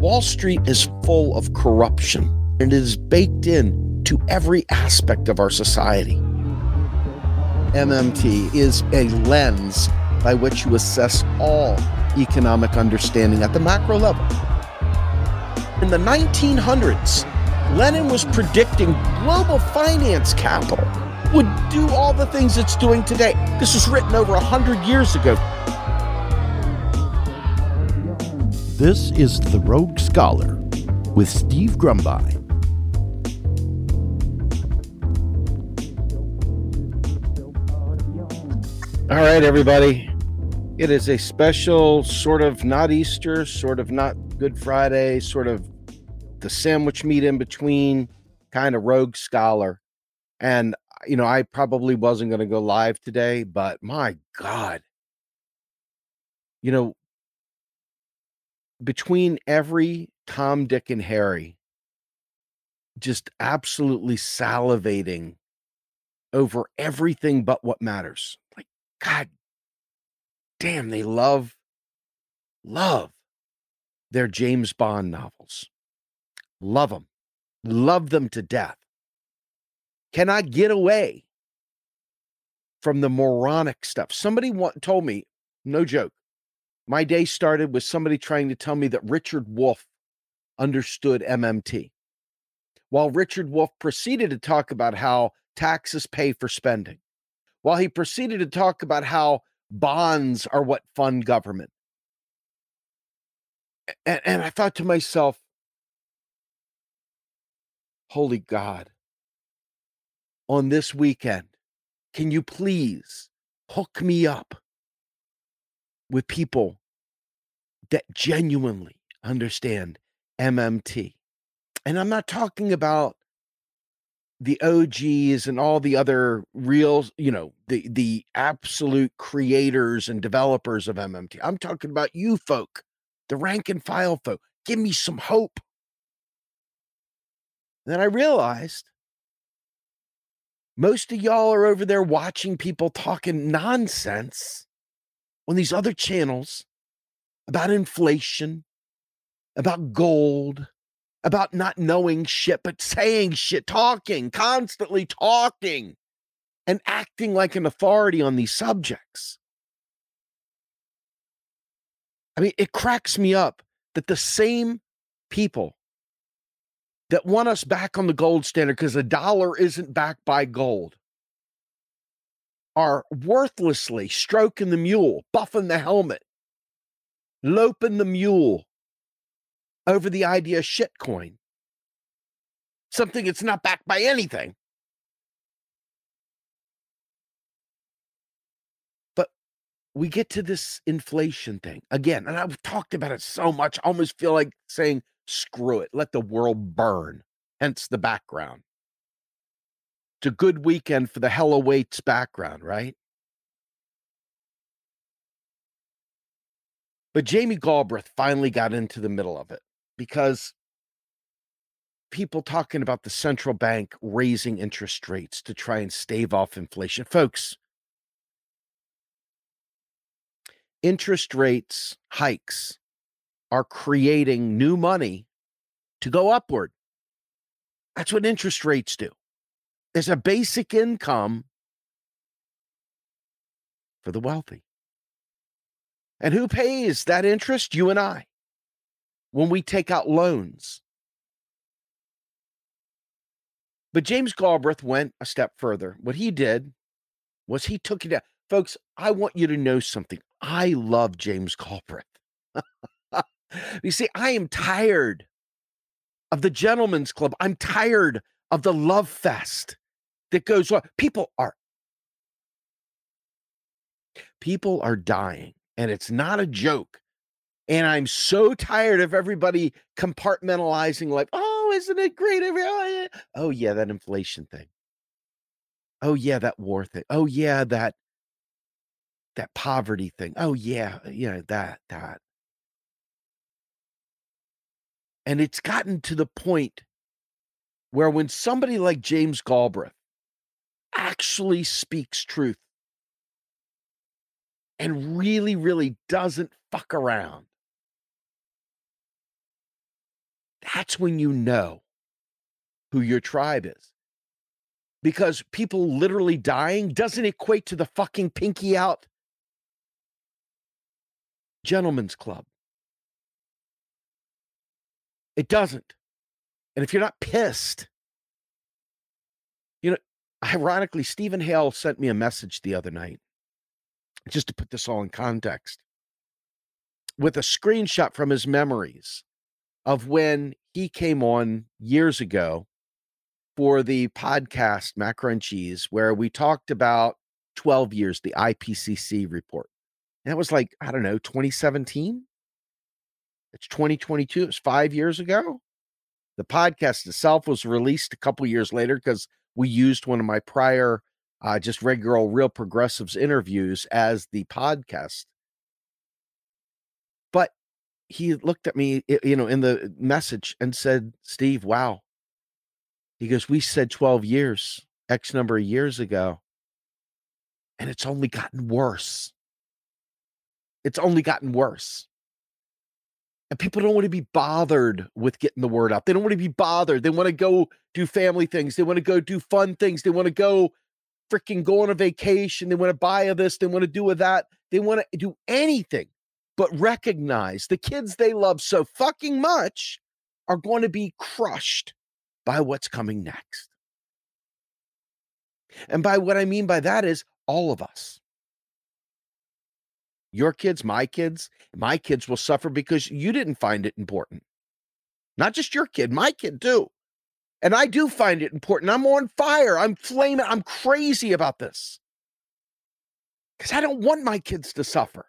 Wall Street is full of corruption and it is baked in to every aspect of our society. MMT is a lens by which you assess all economic understanding at the macro level. In the 1900s, Lenin was predicting global finance capital would do all the things it's doing today. This was written over 100 years ago. This is The Rogue Scholar with Steve Grumbine. All right, everybody. It is a special, sort of not Easter, sort of not Good Friday, sort of the sandwich meat in between kind of rogue scholar. And, you know, I probably wasn't going to go live today, but my God. You know, between every Tom, Dick, and Harry, just absolutely salivating over everything but what matters. Like, God damn, they love, love their James Bond novels. Love them. Love them to death. Cannot get away from the moronic stuff. Somebody want, told me, no joke, my day started with somebody trying to tell me that Richard Wolff understood MMT. While Richard Wolff proceeded to talk about how taxes pay for spending, while he proceeded to talk about how bonds are what fund government. And, and I thought to myself, holy God, on this weekend, can you please hook me up with people that genuinely understand MMT? And I'm not talking about the OGs and all the other real, you know, the the absolute creators and developers of MMT. I'm talking about you folk, the rank and file folk. Give me some hope. Then I realized most of y'all are over there watching people talking nonsense on these other channels about inflation, about gold, about not knowing shit, but saying shit, talking, constantly talking, and acting like an authority on these subjects. I mean, it cracks me up that the same people that want us back on the gold standard because a dollar isn't backed by gold are worthlessly stroking the mule, buffing the helmet, loping the mule, over the idea of shitcoin, something that's not backed by anything. But we get to this inflation thing again, and I've talked about it so much, I almost feel like saying, screw it, let the world burn. Hence the background. It's a good weekend for the hell awaits background, right? But Jamie Galbraith finally got into the middle of it because people talking about the central bank raising interest rates to try and stave off inflation. Folks, interest rates hikes are creating new money to go upward. That's what interest rates do. There's a basic income for the wealthy. And who pays that interest? You and I when we take out loans. But James Galbraith went a step further. What he did was he took it out. Folks, I want you to know something. I love James Galbraith. you see, I am tired of the gentleman's club. I'm tired of the love fest that goes on. People are people are dying, and it's not a joke. And I'm so tired of everybody compartmentalizing, like, oh, isn't it great? Oh, oh, yeah, that inflation thing. Oh, yeah, that war thing. Oh, yeah, that that poverty thing. Oh, yeah, uh, yeah, that, that. And it's gotten to the point where when somebody like James Galbraith actually speaks truth and really, really doesn't fuck around, that's when you know who your tribe is. Because people literally dying doesn't equate to the fucking pinky out gentleman's club. It doesn't. And if you're not pissed, you know, ironically, Steven Hail sent me a message the other night, just to put this all in context, with a screenshot from his memories of when he came on years ago for the podcast Macro and Cheese, where we talked about 12 years, the IPCC report. And that was like, I don't know, 2017? It's 2022. It was five years ago. The podcast itself was released a couple years later because we used one of my prior, uh, just regular real progressives interviews as the podcast. But he looked at me, you know, in the message and said, Steve, wow. He goes, We said 12 years, X number of years ago, and it's only gotten worse. It's only gotten worse. And people don't want to be bothered with getting the word out. They don't want to be bothered. They want to go do family things. They want to go do fun things. They want to go freaking go on a vacation. They want to buy a this. They want to do a that. They want to do anything but recognize the kids they love so fucking much are going to be crushed by what's coming next. And by what I mean by that is all of us your kids, my kids, my kids will suffer because you didn't find it important. Not just your kid, my kid too. And I do find it important. I'm on fire. I'm flaming. I'm crazy about this because I don't want my kids to suffer.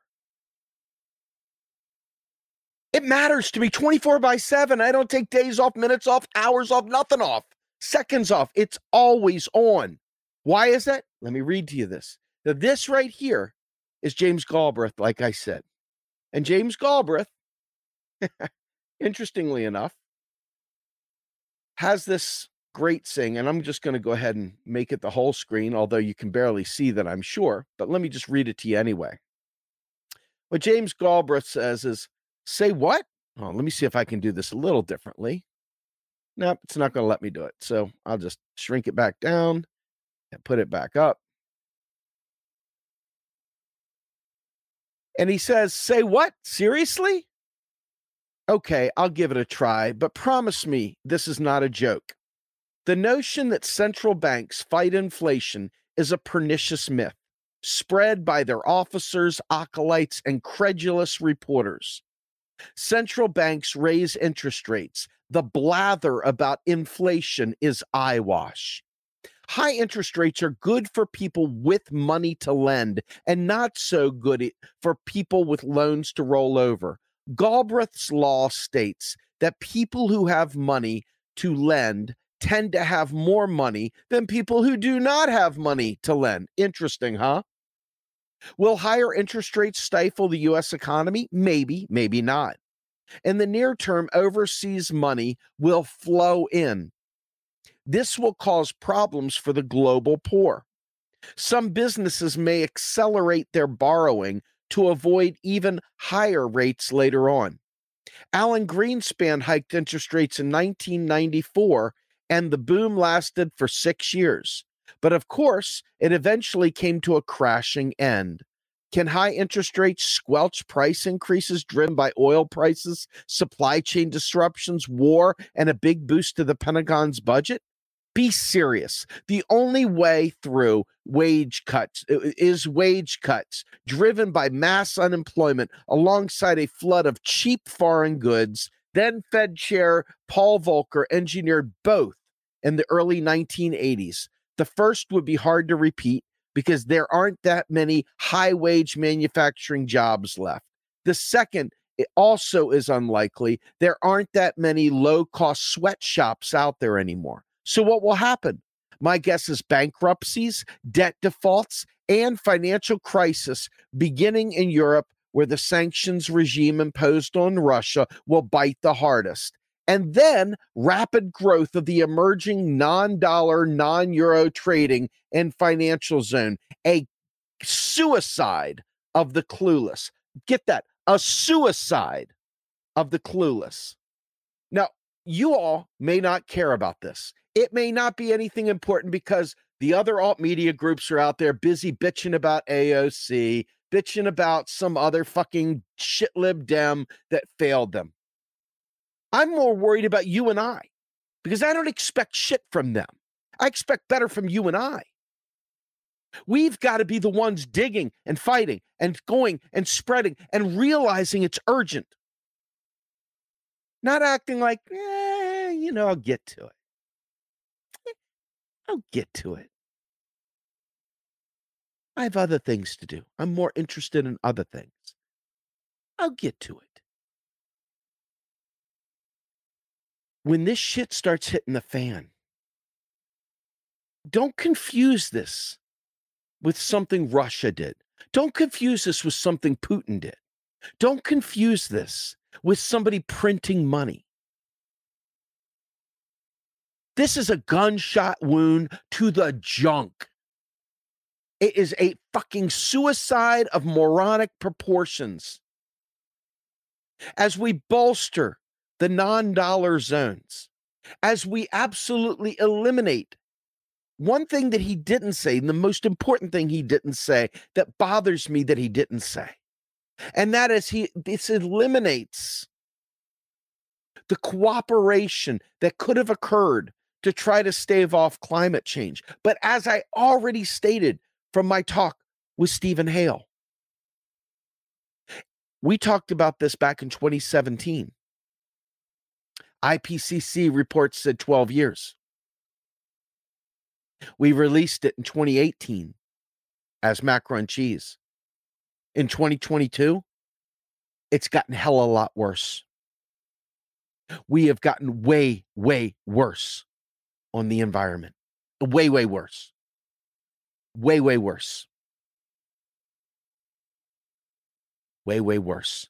It matters to me 24 by 7. I don't take days off, minutes off, hours off, nothing off, seconds off. It's always on. Why is that? Let me read to you this. Now, this right here is James Galbraith, like I said. And James Galbraith, interestingly enough, has this great saying, and I'm just going to go ahead and make it the whole screen, although you can barely see that, I'm sure. But let me just read it to you anyway. What James Galbraith says is, say what? Oh, let me see if I can do this a little differently. Nope, it's not going to let me do it. So I'll just shrink it back down and put it back up. And he says, Say what? Seriously? Okay, I'll give it a try, but promise me this is not a joke. The notion that central banks fight inflation is a pernicious myth spread by their officers, acolytes, and credulous reporters. Central banks raise interest rates. The blather about inflation is eyewash. High interest rates are good for people with money to lend and not so good for people with loans to roll over. Galbraith's law states that people who have money to lend tend to have more money than people who do not have money to lend. Interesting, huh? Will higher interest rates stifle the U.S. economy? Maybe, maybe not. In the near term, overseas money will flow in. This will cause problems for the global poor. Some businesses may accelerate their borrowing to avoid even higher rates later on. Alan Greenspan hiked interest rates in 1994, and the boom lasted for six years. But of course, it eventually came to a crashing end. Can high interest rates squelch price increases driven by oil prices, supply chain disruptions, war, and a big boost to the Pentagon's budget? Be serious. The only way through wage cuts is wage cuts driven by mass unemployment alongside a flood of cheap foreign goods. Then Fed Chair Paul Volcker engineered both in the early 1980s. The first would be hard to repeat because there aren't that many high wage manufacturing jobs left. The second it also is unlikely. There aren't that many low cost sweatshops out there anymore. So, what will happen? My guess is bankruptcies, debt defaults, and financial crisis beginning in Europe, where the sanctions regime imposed on Russia will bite the hardest. And then rapid growth of the emerging non dollar, non euro trading and financial zone, a suicide of the clueless. Get that, a suicide of the clueless. Now, you all may not care about this. It may not be anything important because the other alt media groups are out there busy bitching about AOC, bitching about some other fucking shit lib dem that failed them. I'm more worried about you and I because I don't expect shit from them. I expect better from you and I. We've got to be the ones digging and fighting and going and spreading and realizing it's urgent. Not acting like, eh, you know, I'll get to it. I'll get to it. I have other things to do. I'm more interested in other things. I'll get to it. When this shit starts hitting the fan, don't confuse this with something Russia did. Don't confuse this with something Putin did. Don't confuse this with somebody printing money. This is a gunshot wound to the junk. It is a fucking suicide of moronic proportions. As we bolster the non dollar zones, as we absolutely eliminate one thing that he didn't say, and the most important thing he didn't say that bothers me that he didn't say, and that is he this eliminates the cooperation that could have occurred to try to stave off climate change. But as I already stated from my talk with Steven Hail, we talked about this back in 2017. IPCC reports said 12 years. We released it in 2018 as Macro N Cheese. In 2022, it's gotten hell a lot worse. We have gotten way, way worse on the environment. Way, way worse. Way, way worse. Way, way worse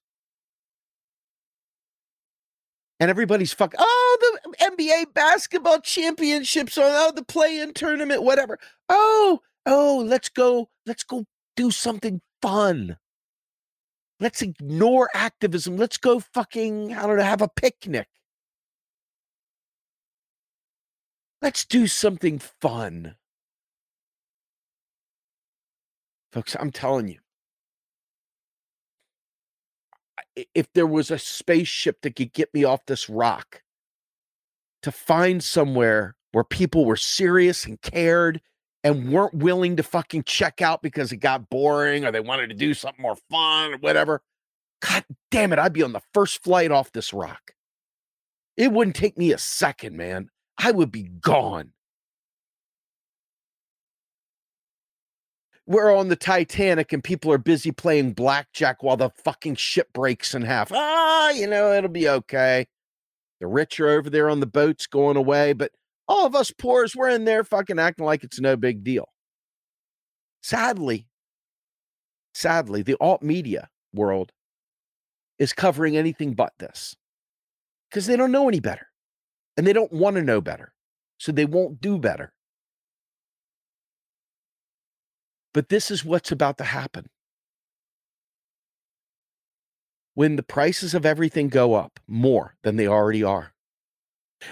and everybody's fuck. Oh, the NBA basketball championships on oh the play-in tournament, whatever. Oh, oh, let's go, let's go do something fun. Let's ignore activism. Let's go fucking, I don't know, have a picnic. Let's do something fun. Folks, I'm telling you, if there was a spaceship that could get me off this rock to find somewhere where people were serious and cared and weren't willing to fucking check out because it got boring or they wanted to do something more fun or whatever. God damn it, I'd be on the first flight off this rock. It wouldn't take me a second, man. I would be gone. we're on the Titanic and people are busy playing blackjack while the fucking ship breaks in half. Ah, you know, it'll be okay. The rich are over there on the boats going away, but all of us poors, we're in there fucking acting like it's no big deal. Sadly, sadly, the alt media world is covering anything but this because they don't know any better and they don't want to know better. So they won't do better. But this is what's about to happen. When the prices of everything go up more than they already are,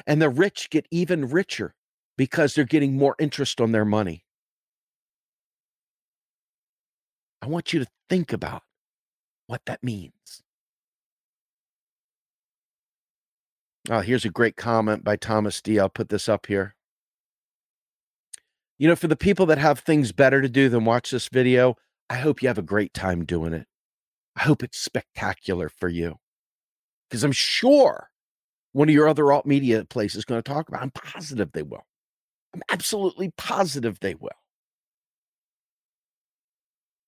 and the rich get even richer because they're getting more interest on their money. I want you to think about what that means. Oh, here's a great comment by Thomas D. I'll put this up here. You know, for the people that have things better to do than watch this video, I hope you have a great time doing it. I hope it's spectacular for you. Because I'm sure one of your other alt media places is going to talk about. It. I'm positive they will. I'm absolutely positive they will.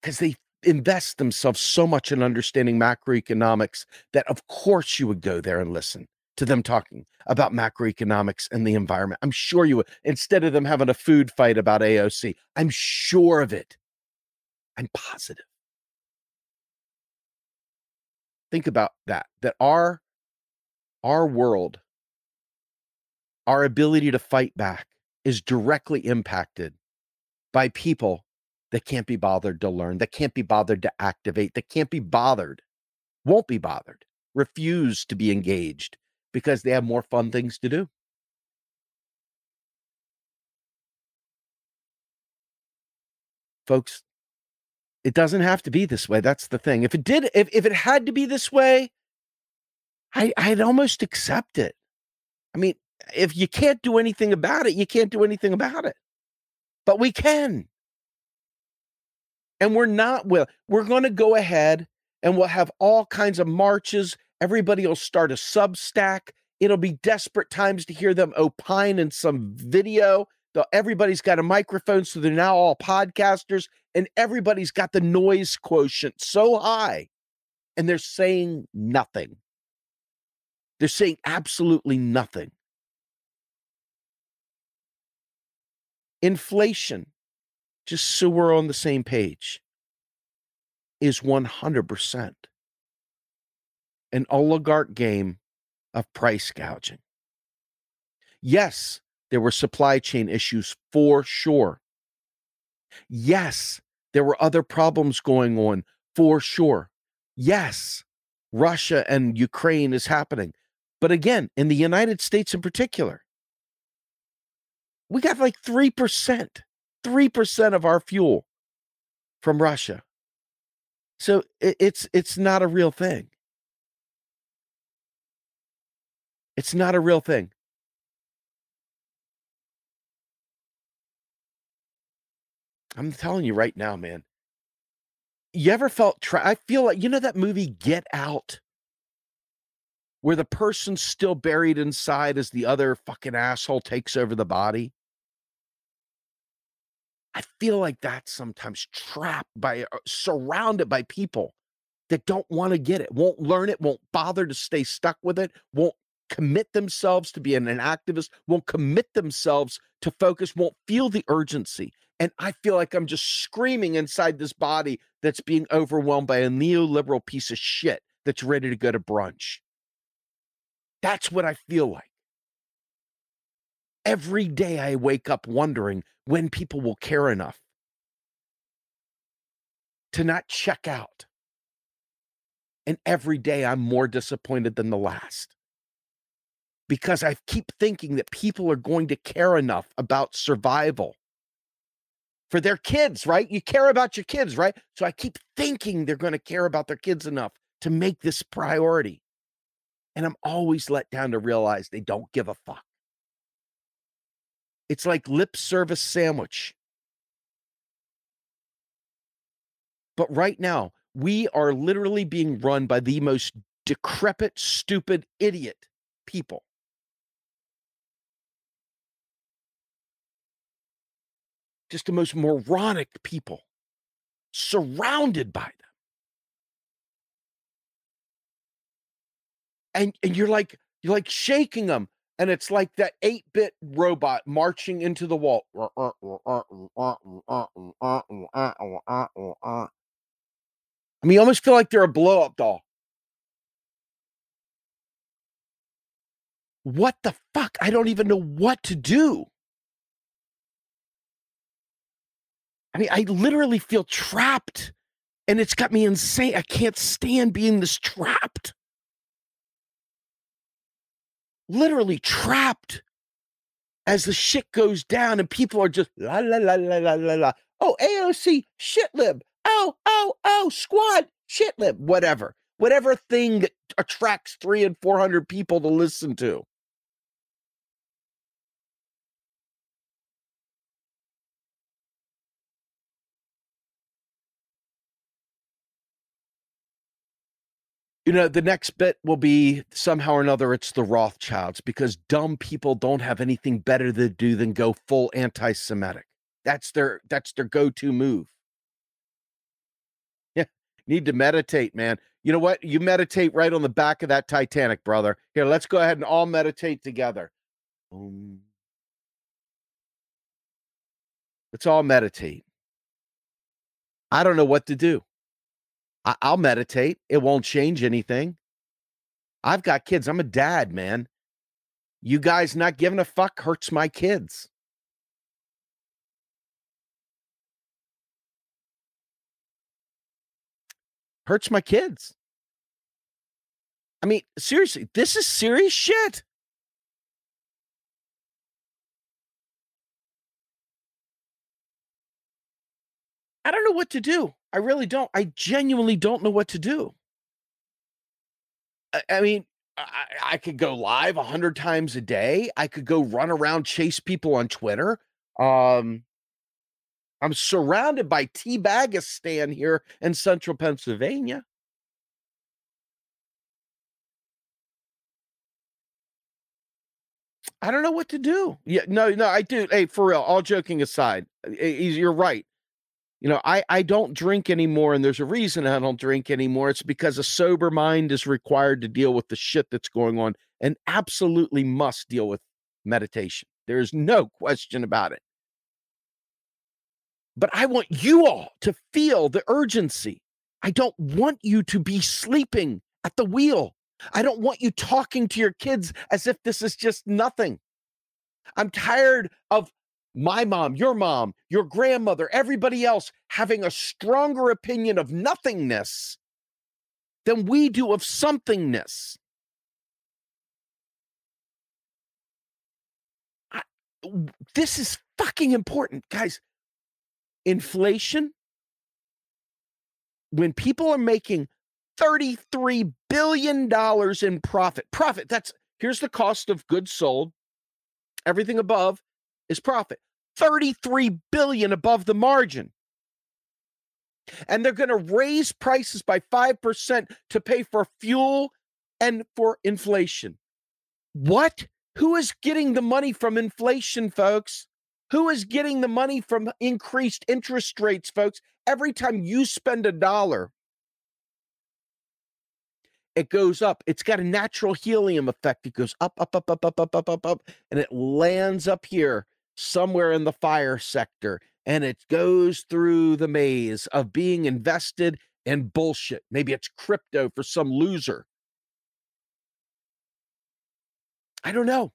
Because they invest themselves so much in understanding macroeconomics that, of course, you would go there and listen to them talking about macroeconomics and the environment. I'm sure you would, instead of them having a food fight about AOC. I'm sure of it. I'm positive. Think about that, that our, our world, our ability to fight back is directly impacted by people that can't be bothered to learn, that can't be bothered to activate, that can't be bothered, won't be bothered, refuse to be engaged because they have more fun things to do. Folks, it doesn't have to be this way. That's the thing. If it did, if, if it had to be this way, I, I'd almost accept it. I mean, if you can't do anything about it, you can't do anything about it. But we can. And we're not will. We're going to go ahead and we'll have all kinds of marches. Everybody will start a Substack. It'll be desperate times to hear them opine in some video. Everybody's got a microphone, so they're now all podcasters, and everybody's got the noise quotient so high, and they're saying nothing. They're saying absolutely nothing. Inflation, just so we're on the same page, is 100% an oligarch game of price gouging. Yes, there were supply chain issues for sure. Yes, there were other problems going on for sure. Yes, Russia and Ukraine is happening. But again, in the United States in particular, we got like 3%, 3% of our fuel from Russia. So it's it's not a real thing. It's not a real thing. I'm telling you right now, man. You ever felt I feel like you know that movie Get Out? Where the person's still buried inside as the other fucking asshole takes over the body? I feel like that's sometimes trapped by, uh, surrounded by people that don't want to get it, won't learn it, won't bother to stay stuck with it, won't commit themselves to being an activist, won't commit themselves to focus, won't feel the urgency. And I feel like I'm just screaming inside this body that's being overwhelmed by a neoliberal piece of shit that's ready to go to brunch. That's what I feel like. Every day I wake up wondering when people will care enough to not check out. And every day I'm more disappointed than the last because I keep thinking that people are going to care enough about survival for their kids, right? You care about your kids, right? So I keep thinking they're going to care about their kids enough to make this priority. And I'm always let down to realize they don't give a fuck. It's like lip service sandwich. But right now, we are literally being run by the most decrepit, stupid, idiot people. Just the most moronic people surrounded by them. And, and you're like, you're like shaking them and it's like that 8-bit robot marching into the wall. I mean, you almost feel like they're a blow-up doll. What the fuck? I don't even know what to do. I mean, I literally feel trapped and it's got me insane. I can't stand being this trapped literally trapped as the shit goes down and people are just la la la la la la la. Oh, AOC shit lib. Oh, oh, oh, squad shit lib. Whatever, whatever thing that attracts three and four hundred people to listen to. You know, the next bit will be somehow or another it's the Rothschilds because dumb people don't have anything better to do than go full anti-Semitic. That's their that's their go-to move. Yeah, need to meditate, man. You know what? You meditate right on the back of that Titanic, brother. Here, let's go ahead and all meditate together. Let's all meditate. I don't know what to do. I- I'll meditate. It won't change anything. I've got kids. I'm a dad, man. You guys not giving a fuck hurts my kids. Hurts my kids. I mean, seriously, this is serious shit. I don't know what to do. I really don't. I genuinely don't know what to do. I, I mean, I, I, could go live a hundred times a day. I could go run around, chase people on Twitter. Um, I'm surrounded by Teabagistan here in central Pennsylvania. I don't know what to do. Yeah, no, no, I do. Hey, for real, all joking aside, you're right. You know, I, I don't drink anymore, and there's a reason I don't drink anymore. It's because a sober mind is required to deal with the shit that's going on and absolutely must deal with meditation. There's no question about it. But I want you all to feel the urgency. I don't want you to be sleeping at the wheel. I don't want you talking to your kids as if this is just nothing. I'm tired of my mom, your mom, your grandmother, everybody else having a stronger opinion of nothingness than we do of somethingness. I, this is fucking important, guys. Inflation, when people are making $33 billion in profit, profit, that's here's the cost of goods sold, everything above is profit. 33 billion above the margin. And they're going to raise prices by 5% to pay for fuel and for inflation. What? Who is getting the money from inflation, folks? Who is getting the money from increased interest rates, folks? Every time you spend a dollar, it goes up. It's got a natural helium effect. It goes up, up, up, up, up, up, up, up, up, and it lands up here somewhere in the fire sector and it goes through the maze of being invested in bullshit. Maybe it's crypto for some loser. I don't know.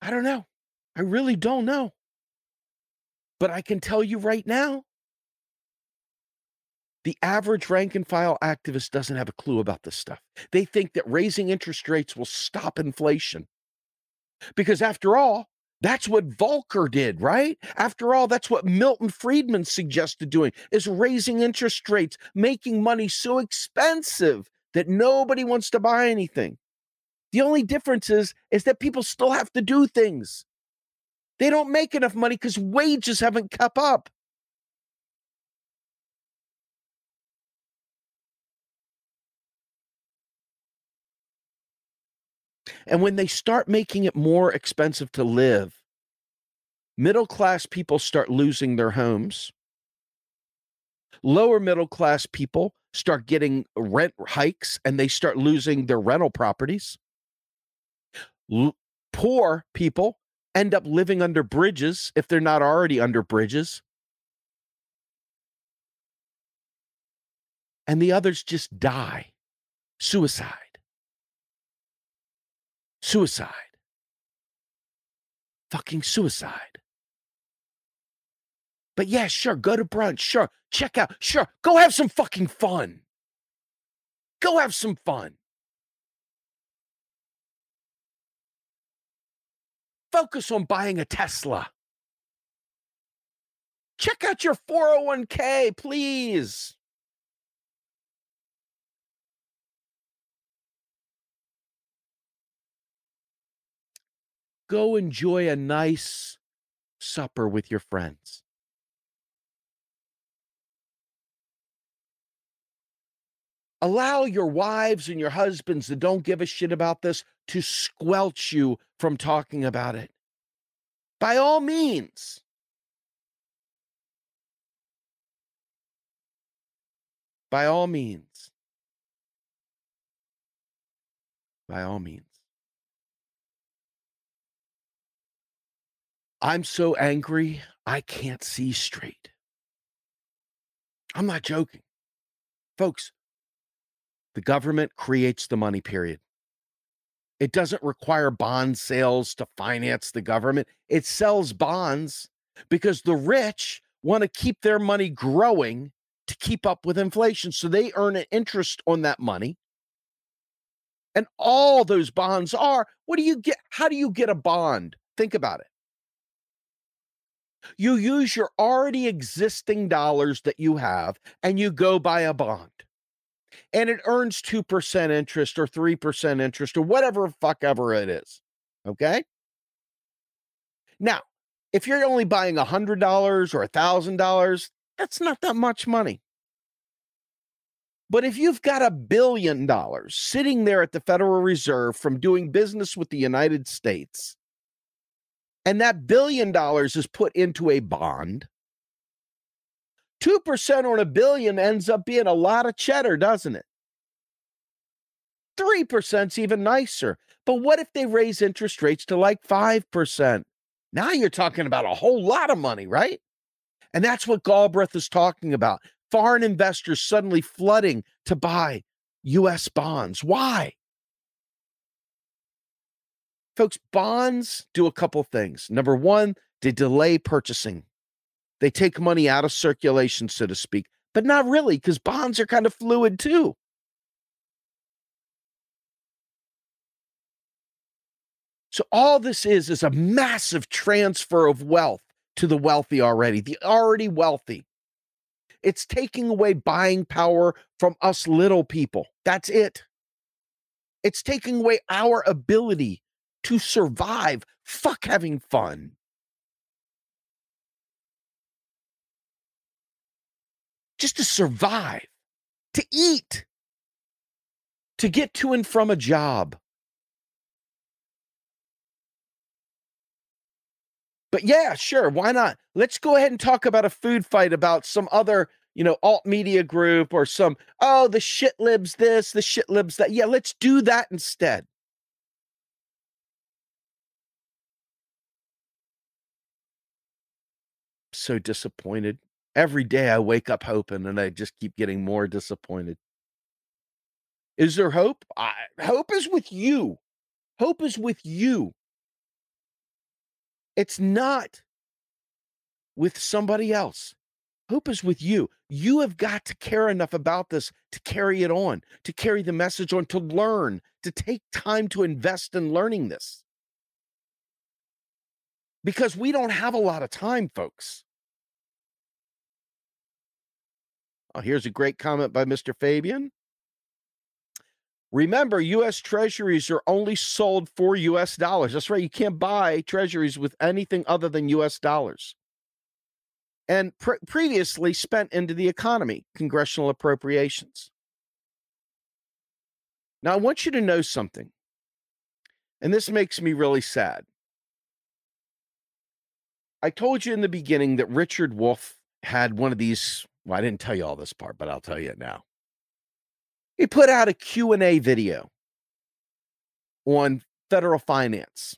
I don't know. I really don't know. But I can tell you right now the average rank and file activist doesn't have a clue about this stuff. They think that raising interest rates will stop inflation. Because after all, that's what Volcker did, right? After all, that's what Milton Friedman suggested doing is raising interest rates, making money so expensive that nobody wants to buy anything. The only difference is, is that people still have to do things. They don't make enough money because wages haven't kept up. And when they start making it more expensive to live, middle class people start losing their homes. Lower middle class people start getting rent hikes and they start losing their rental properties. L- poor people end up living under bridges if they're not already under bridges. And the others just die. Suicide suicide. Fucking suicide. But yeah, sure, go to brunch, sure, check out, sure, go have some fucking fun. Go have some fun. Focus on buying a Tesla. Check out your 401k, please. Go enjoy a nice supper with your friends. Allow your wives and your husbands that don't give a shit about this to squelch you from talking about it. By all means. By all means. By all means. I'm so angry, I can't see straight. I'm not joking. Folks, the government creates the money, period. It doesn't require bond sales to finance the government. It sells bonds because the rich want to keep their money growing to keep up with inflation. So they earn an interest on that money. And all those bonds are what do you get? How do you get a bond? Think about it. You use your already existing dollars that you have and you go buy a bond. And it earns 2% interest or 3% interest or whatever fuck ever it is. Okay. Now, if you're only buying $100 or $1,000, that's not that much money. But if you've got a billion dollars sitting there at the Federal Reserve from doing business with the United States, and that billion dollars is put into a bond, 2% on a billion ends up being a lot of cheddar, doesn't it? 3% is even nicer. But what if they raise interest rates to like 5%? Now you're talking about a whole lot of money, right? And that's what Galbraith is talking about. Foreign investors suddenly flooding to buy US bonds. Why? Folks, bonds do a couple things. Number one, they delay purchasing. They take money out of circulation, so to speak, but not really, because bonds are kind of fluid too. So all this is is a massive transfer of wealth to the wealthy already, the already wealthy. It's taking away buying power from us little people. That's it. It's taking away our ability to survive. Fuck having fun. Just to survive, to eat, to get to and from a job. But yeah, sure, why not? Let's go ahead and talk about a food fight about some other, you know, alt media group or some, oh, the shit libs this, the shit libs that. Yeah, let's do that instead. So disappointed. Every day I wake up hoping and I just keep getting more disappointed. Is there hope? I, hope is with you. Hope is with you. It's not with somebody else. Hope is with you. You have got to care enough about this to carry it on, to carry the message on, to learn, to take time to invest in learning this. Because we don't have a lot of time, folks. Oh, here's a great comment by Mr. Fabian. Remember, US treasuries are only sold for US dollars. That's right. You can't buy treasuries with anything other than US dollars. And pre- previously spent into the economy, congressional appropriations. Now, I want you to know something. And this makes me really sad. I told you in the beginning that Richard Wolff had one of these. Well, I didn't tell you all this part, but I'll tell you it now. He put out a Q&A video on federal finance.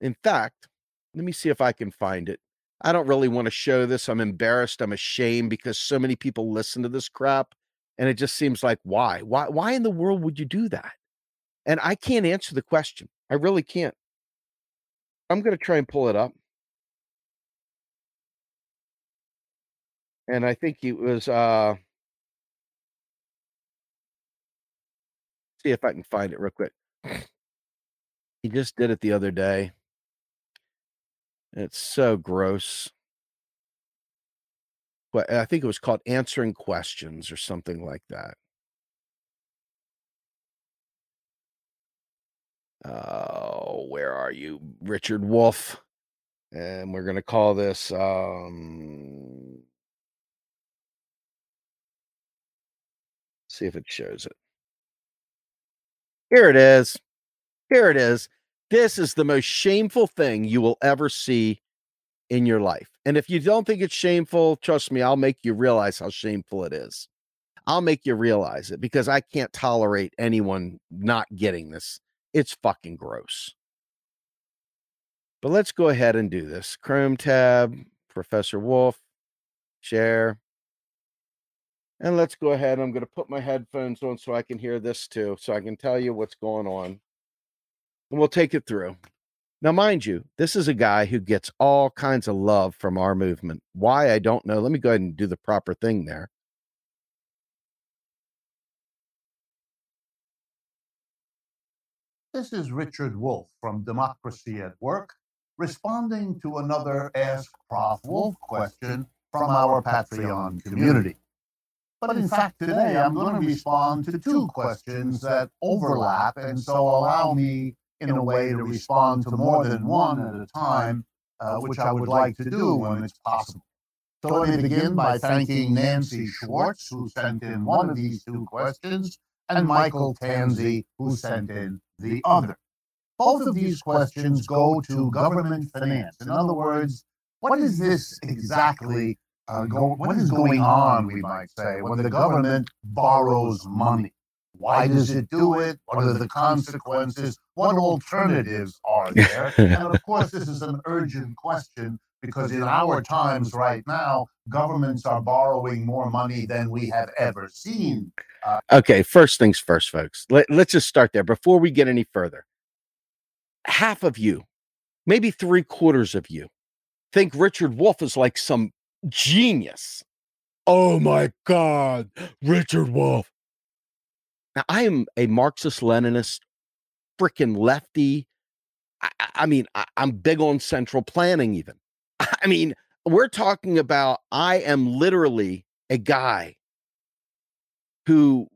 In fact, let me see if I can find it. I don't really want to show this. I'm embarrassed. I'm ashamed because so many people listen to this crap and it just seems like why? Why why in the world would you do that? And I can't answer the question. I really can't. I'm going to try and pull it up. And I think it was uh see if I can find it real quick. He just did it the other day. It's so gross. But I think it was called answering questions or something like that. Oh, where are you, Richard Wolff? And we're going to call this um see if it shows it. Here it is. Here it is. This is the most shameful thing you will ever see in your life. And if you don't think it's shameful, trust me, I'll make you realize how shameful it is. I'll make you realize it because I can't tolerate anyone not getting this. It's fucking gross. But let's go ahead and do this. Chrome tab, Professor Wolff, share. And let's go ahead. I'm going to put my headphones on so I can hear this too, so I can tell you what's going on. And we'll take it through. Now, mind you, this is a guy who gets all kinds of love from our movement. Why, I don't know. Let me go ahead and do the proper thing there. This is Richard Wolff from Democracy at Work responding to another Ask Prof Wolff question from our Patreon community. But in fact, today I'm going to respond to two questions that overlap, and so allow me, in a way, to respond to more than one at a time, uh, which I would like to do when it's possible. So let me begin by thanking Nancy Schwartz, who sent in one of these two questions, and Michael Tansey, who sent in the other. Both of these questions go to government finance. In other words, what is this exactly uh, go, what is going on, we might say, when the government borrows money? Why does it do it? What are the consequences? What alternatives are there? and of course, this is an urgent question because in our times right now, governments are borrowing more money than we have ever seen. Uh, okay, first things first, folks. Let, let's just start there before we get any further. Half of you, maybe three quarters of you, think Richard Wolff is like some genius. Oh my God, Richard Wolff. Now, I am a Marxist Leninist, freaking lefty. I, I mean, I, I'm big on central planning, even. I mean, we're talking about I am literally a guy who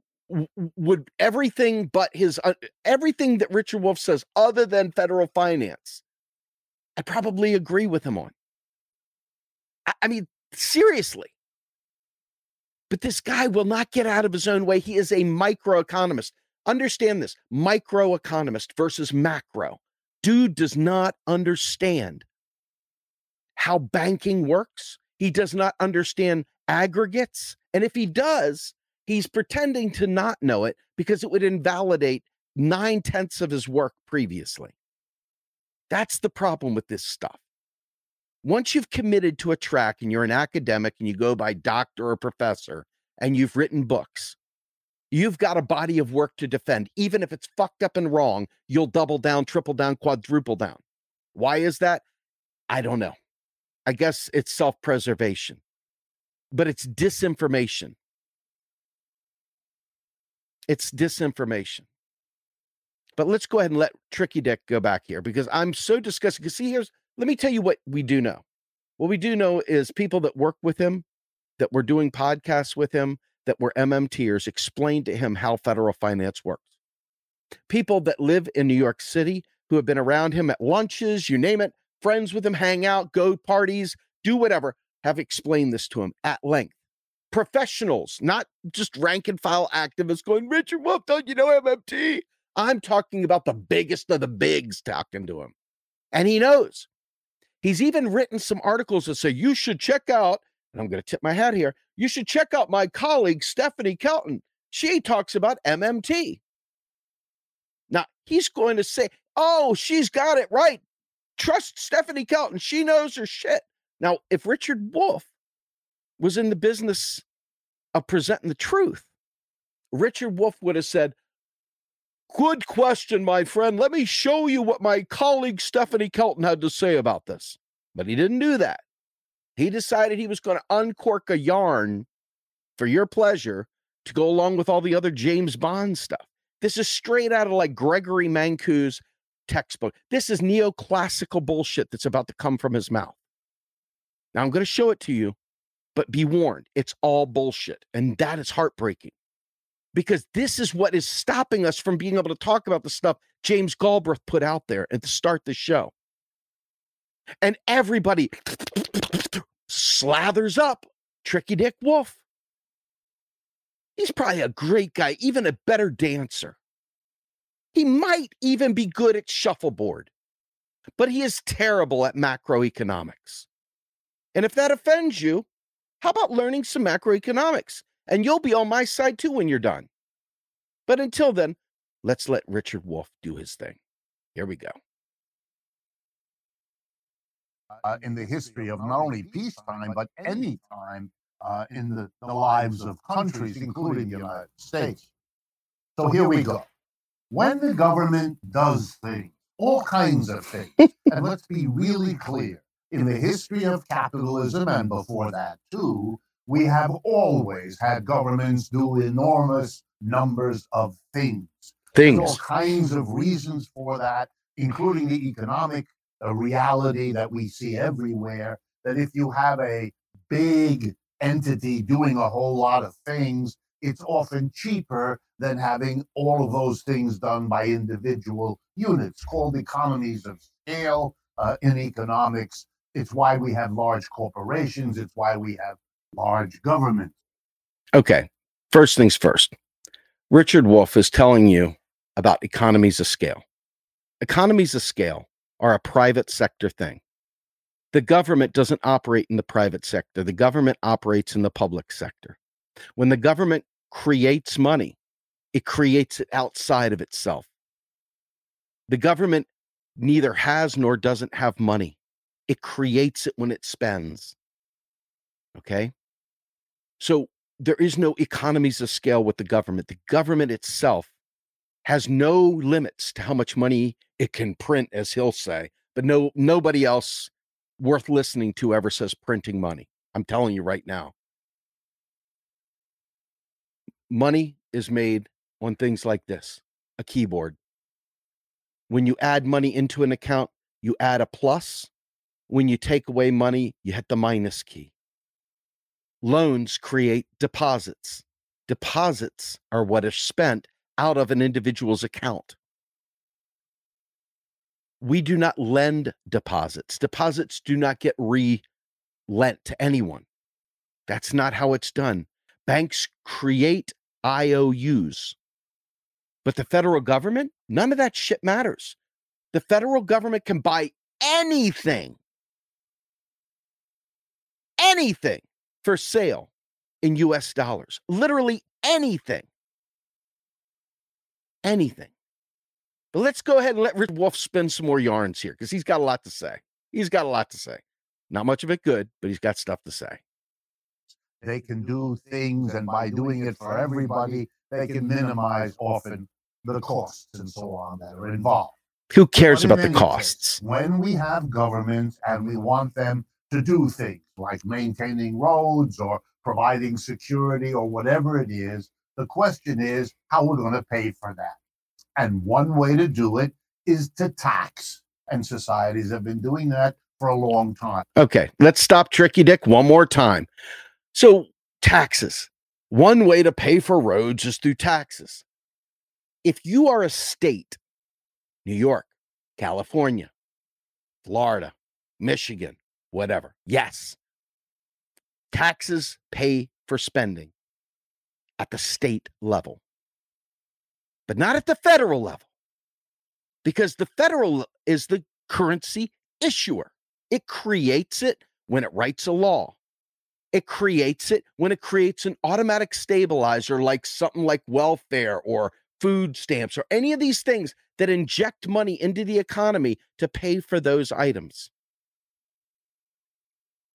would everything but his uh, everything that Richard Wolff says other than federal finance. I probably agree with him on. I, I mean, Seriously. But this guy will not get out of his own way. He is a microeconomist. Understand this microeconomist versus macro. Dude does not understand how banking works. He does not understand aggregates. And if he does, he's pretending to not know it because it would invalidate nine tenths of his work previously. That's the problem with this stuff once you've committed to a track and you're an academic and you go by doctor or professor and you've written books, you've got a body of work to defend. Even if it's fucked up and wrong, you'll double down, triple down, quadruple down. Why is that? I don't know. I guess it's self preservation, but it's disinformation. It's disinformation. But let's go ahead and let Tricky Dick go back here because I'm so disgusted. Because see, here's let me tell you what we do know. What we do know is people that work with him, that were doing podcasts with him, that were MMTers, explained to him how federal finance works. People that live in New York City who have been around him at lunches, you name it, friends with him, hang out, go parties, do whatever, have explained this to him at length. Professionals, not just rank and file activists going, Richard Wolff, don't you know MMT? I'm talking about the biggest of the bigs talking to him. And he knows He's even written some articles that say you should check out, and I'm going to tip my hat here, you should check out my colleague, Stephanie Kelton. She talks about MMT. Now, he's going to say, oh, she's got it right. Trust Stephanie Kelton. She knows her shit. Now, if Richard Wolff was in the business of presenting the truth, Richard Wolff would have said, Good question, my friend. Let me show you what my colleague Stephanie Kelton had to say about this. But he didn't do that. He decided he was going to uncork a yarn for your pleasure to go along with all the other James Bond stuff. This is straight out of like Gregory Mankiw's textbook. This is neoclassical bullshit that's about to come from his mouth. Now I'm going to show it to you, but be warned, it's all bullshit. And that is heartbreaking because this is what is stopping us from being able to talk about the stuff James Galbraith put out there and to start the show. And everybody slathers up Tricky Dick Wolff. He's probably a great guy, even a better dancer. He might even be good at shuffleboard, but he is terrible at macroeconomics. And if that offends you, how about learning some macroeconomics? And you'll be on my side too when you're done. But until then, let's let Richard Wolff do his thing. Here we go. Uh, in the history of not only peacetime, but any time uh, in the, the lives of countries, including the United States. So here we go. When the government does things, all kinds of things, and let's be really clear, in the history of capitalism and before that too, we have always had governments do enormous numbers of things. There's all kinds of reasons for that, including the economic uh, reality that we see everywhere. That if you have a big entity doing a whole lot of things, it's often cheaper than having all of those things done by individual units, called economies of scale uh, in economics. It's why we have large corporations, it's why we have large government. Okay. First things first. Richard Wolff is telling you about economies of scale. Economies of scale are a private sector thing. The government doesn't operate in the private sector, the government operates in the public sector. When the government creates money, it creates it outside of itself. The government neither has nor doesn't have money, it creates it when it spends. Okay. So there is no economies of scale with the government. The government itself has no limits to how much money it can print, as he'll say, but no nobody else worth listening to ever says printing money. I'm telling you right now. Money is made on things like this a keyboard. When you add money into an account, you add a plus. When you take away money, you hit the minus key. Loans create deposits. Deposits are what is spent out of an individual's account. We do not lend deposits. Deposits do not get re lent to anyone. That's not how it's done. Banks create IOUs. But the federal government, none of that shit matters. The federal government can buy anything, anything for sale in US dollars. Literally anything. Anything. But let's go ahead and let Rich Wolff spin some more yarns here because he's got a lot to say. He's got a lot to say. Not much of it good, but he's got stuff to say. They can do things, and by doing it for everybody, they can minimize often the costs and so on that are involved. Who cares about the case, costs? when we have governments and we want them to do things like maintaining roads or providing security or whatever it is, the question is how we're going to pay for that. And one way to do it is to tax. And societies have been doing that for a long time. Okay, let's stop Tricky Dick one more time. So, taxes. One way to pay for roads is through taxes. If you are a state, New York, California, Florida, Michigan, whatever, yes, taxes pay for spending at the state level, but not at the federal level because the federal is the currency issuer. It creates it when it writes a law. It creates it when it creates an automatic stabilizer like something like welfare or food stamps or any of these things that inject money into the economy to pay for those items.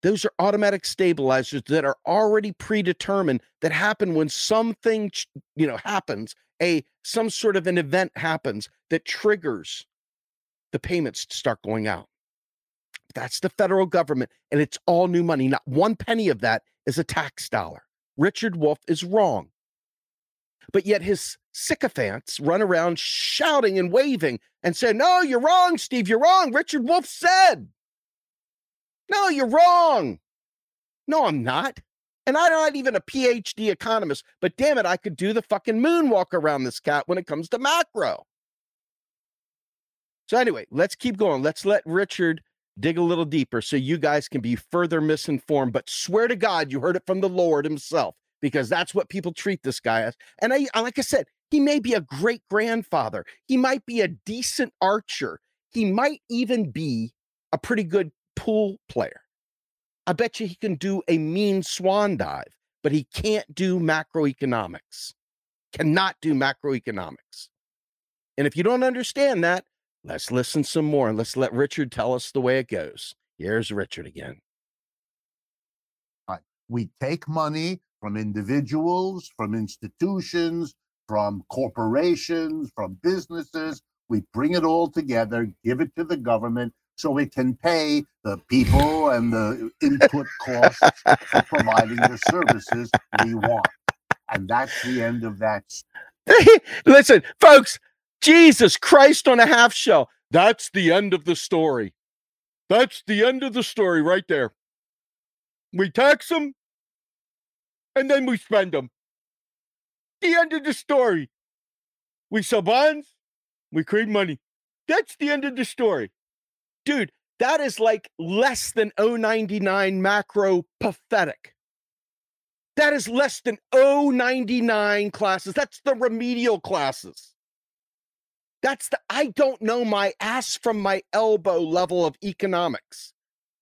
Those are automatic stabilizers that are already predetermined that happen when something you know happens, a some sort of an event happens that triggers the payments to start going out. That's the federal government, and it's all new money. Not one penny of that is a tax dollar. Richard Wolff is wrong. But yet his sycophants run around shouting and waving and say, No, you're wrong, Steve. You're wrong. Richard Wolff said. No, you're wrong. No, I'm not. And I'm not even a PhD economist, but damn it, I could do the fucking moonwalk around this cat when it comes to macro. So, anyway, let's keep going. Let's let Richard dig a little deeper so you guys can be further misinformed. But swear to God, you heard it from the Lord Himself, because that's what people treat this guy as. And I, like I said, he may be a great grandfather, he might be a decent archer, he might even be a pretty good pool player. I bet you he can do a mean swan dive, but he can't do macroeconomics. Cannot do macroeconomics. And if you don't understand that, let's listen some more and let's let Richard tell us the way it goes. Here's Richard again. We take money from individuals, from institutions, from corporations, from businesses. We bring it all together, give it to the government so it can pay the people and the input costs for providing the services we want. And that's the end of that. Listen, folks, Jesus Christ on a half shell. That's the end of the story. That's the end of the story right there. We tax them and then we spend them. The end of the story. We sell bonds, we create money. That's the end of the story. Dude, that is like less than 099 macro pathetic. That is less than 099 classes. That's the remedial classes. That's the I don't know my ass from my elbow level of economics.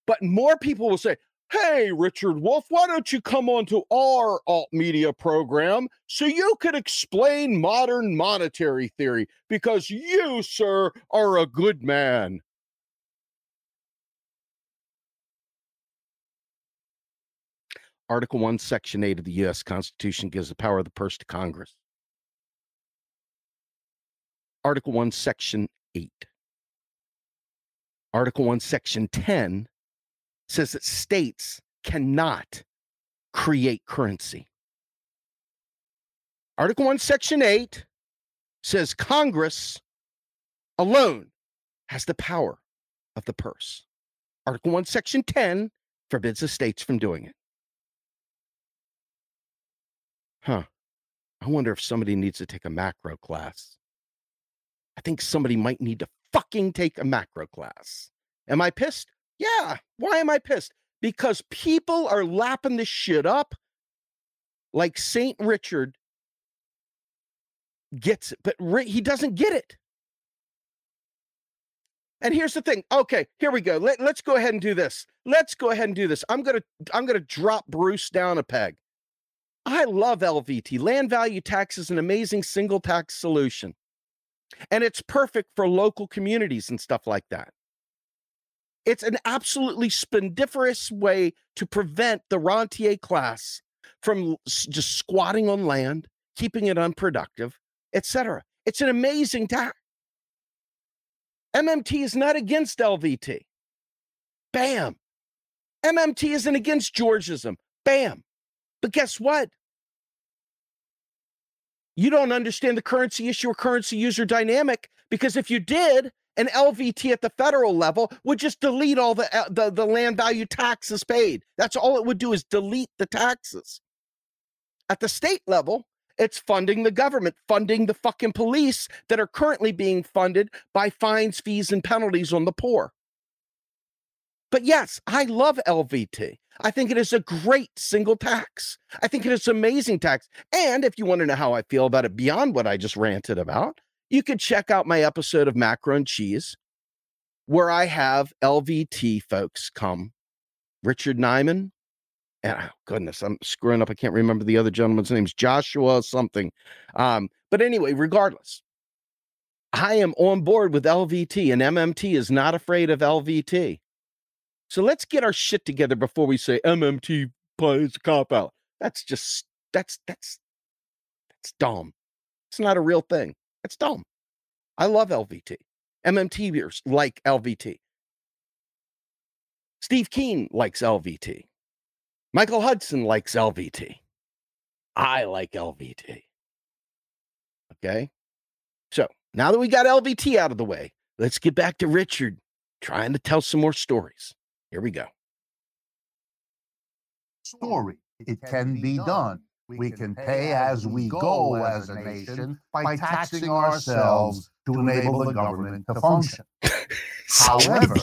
But more people will say, Hey, Richard Wolff, why don't you come on to our alt media program so you could explain modern monetary theory? Because you, sir, are a good man. Article 1, Section 8 of the U.S. Constitution gives the power of the purse to Congress. Article 1, Section 8. Article 1, Section 10 says that states cannot create currency. Article 1, Section 8 says Congress alone has the power of the purse. Article 1, Section 10 forbids the states from doing it. Huh. I wonder if somebody needs to take a macro class. I think somebody might need to fucking take a macro class. Am I pissed? Yeah. Why am I pissed? Because people are lapping this shit up like St. Richard gets it, but he doesn't get it. And here's the thing. Okay, here we go. Let, let's go ahead and do this. Let's go ahead and do this. I'm gonna I'm gonna drop Bruce down a peg. I love LVT. Land value tax is an amazing single tax solution. And it's perfect for local communities and stuff like that. It's an absolutely splendiferous way to prevent the rentier class from just squatting on land, keeping it unproductive, etc. It's an amazing tax. MMT is not against LVT. Bam. MMT isn't against Georgism. Bam. But guess what? You don't understand the currency issue or currency user dynamic because if you did, an LVT at the federal level would just delete all the, uh, the, the land value taxes paid. That's all it would do is delete the taxes. At the state level, it's funding the government, funding the fucking police that are currently being funded by fines, fees, and penalties on the poor. But yes, I love LVT. I think it is a great single tax. I think it is amazing tax. And if you want to know how I feel about it beyond what I just ranted about, you could check out my episode of Macro N Cheese, where I have LVT folks come. Richard Nyman, and oh, goodness, I'm screwing up. I can't remember the other gentleman's name's Joshua something. Um, but anyway, regardless, I am on board with LVT, and MMT is not afraid of LVT. So let's get our shit together before we say MMT plays cop out. That's just that's that's that's dumb. It's not a real thing. It's dumb. I love LVT. MMTers like LVT. Steve Keen likes LVT. Michael Hudson likes LVT. I like LVT. Okay. So now that we got LVT out of the way, let's get back to Richard trying to tell some more stories. Here we go. Story. It can be done. We can pay as we go as a nation by taxing ourselves to enable the government to function. However,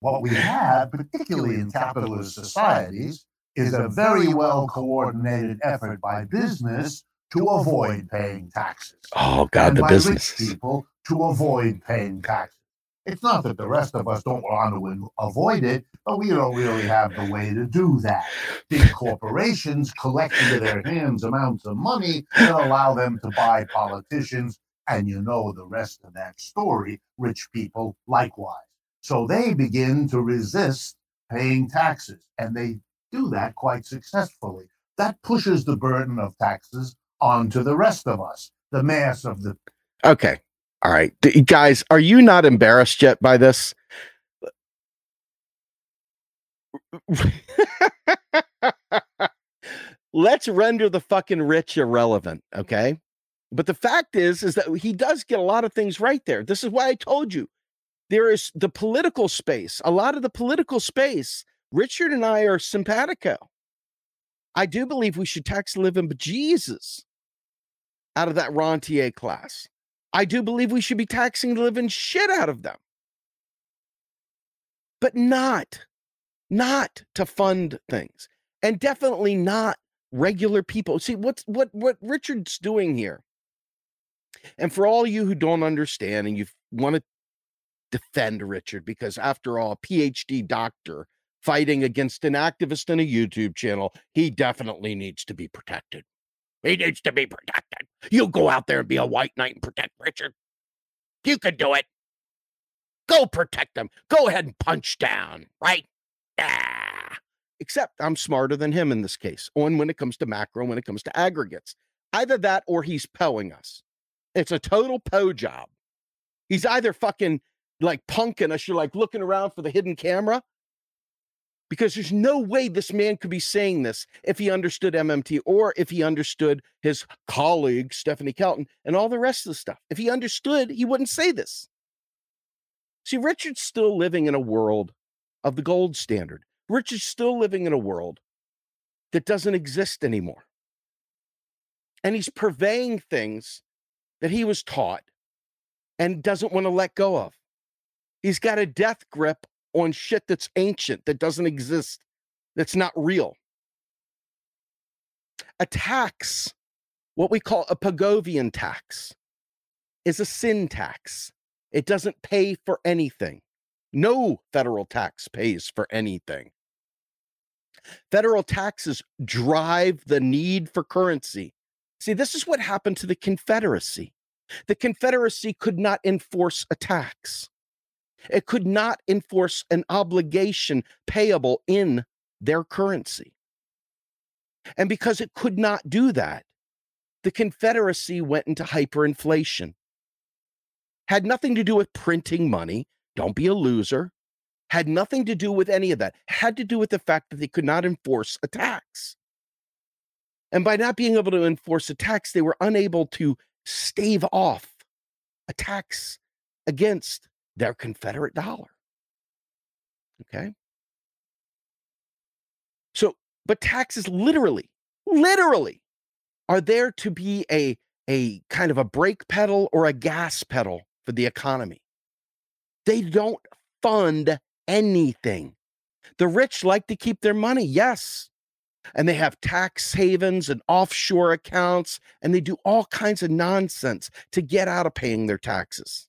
what we have, particularly in capitalist societies, is a very well coordinated effort by business to avoid paying taxes. Oh God, and the by business rich people to avoid paying taxes. It's not that the rest of us don't want to avoid it, but we don't really have the way to do that. Big corporations collect into their hands amounts of money that allow them to buy politicians, and you know the rest of that story. Rich people likewise. So they begin to resist paying taxes, and they do that quite successfully. That pushes the burden of taxes onto the rest of us, the mass of the Okay. All right. D- guys, are you not embarrassed yet by this? Let's render the fucking rich irrelevant, okay? But the fact is, is that he does get a lot of things right there. This is why I told you there is the political space, a lot of the political space. Richard and I are simpatico. I do believe we should tax living Jesus out of that rentier class. I do believe we should be taxing the living shit out of them. But not, not to fund things. And definitely not regular people. See, what's what what Richard's doing here. And for all you who don't understand and you want to defend Richard, because after all, a PhD doctor fighting against an activist in a YouTube channel, he definitely needs to be protected. He needs to be protected. You go out there and be a white knight and protect Richard. You can do it. Go protect him. Go ahead and punch down, right? Ah. Except I'm smarter than him in this case. On when it comes to macro, when it comes to aggregates. Either that or he's poing us. It's a total Poe job. He's either fucking like punking us, you're like looking around for the hidden camera, because there's no way this man could be saying this if he understood MMT or if he understood his colleague, Stephanie Kelton, and all the rest of the stuff. If he understood, he wouldn't say this. See, Richard's still living in a world of the gold standard. Richard's still living in a world that doesn't exist anymore. And he's purveying things that he was taught and doesn't want to let go of. He's got a death grip on shit that's ancient, that doesn't exist, that's not real. A tax, what we call a Pigovian tax, is a sin tax. It doesn't pay for anything. No federal tax pays for anything. Federal taxes drive the need for currency. See, this is what happened to the Confederacy. The Confederacy could not enforce a tax. It could not enforce an obligation payable in their currency. And because it could not do that, the Confederacy went into hyperinflation. Had nothing to do with printing money. Don't be a loser. Had nothing to do with any of that. Had to do with the fact that they could not enforce a tax. And by not being able to enforce a tax, they were unable to stave off a tax against their Confederate dollar. Okay. So, but taxes literally, literally are there to be a, a kind of a brake pedal or a gas pedal for the economy. They don't fund anything. The rich like to keep their money, yes. And they have tax havens and offshore accounts, and they do all kinds of nonsense to get out of paying their taxes.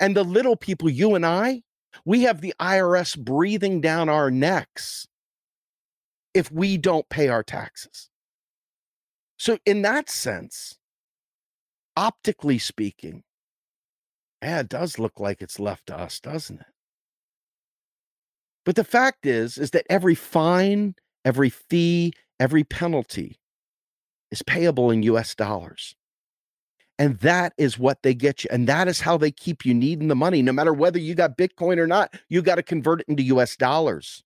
And the little people, you and I, we have the IRS breathing down our necks if we don't pay our taxes. So, in that sense, optically speaking, yeah, it does look like it's left to us, doesn't it? But the fact is, is that every fine, every fee, every penalty is payable in US dollars. And that is what they get you. And that is how they keep you needing the money. No matter whether you got Bitcoin or not, you got to convert it into US dollars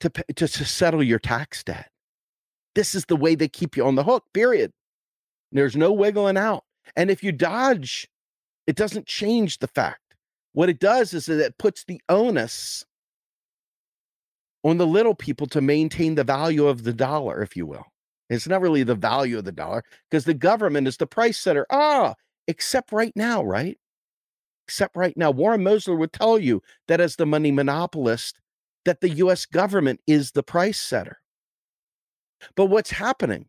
to, to, to settle your tax debt. This is the way they keep you on the hook, period. There's no wiggling out. And if you dodge, it doesn't change the fact. What it does is that it puts the onus on the little people to maintain the value of the dollar, if you will. It's not really the value of the dollar because the government is the price setter. Ah, except right now, right? Except right now. Warren Mosler would tell you that as the money monopolist, that the US government is the price setter. But what's happening?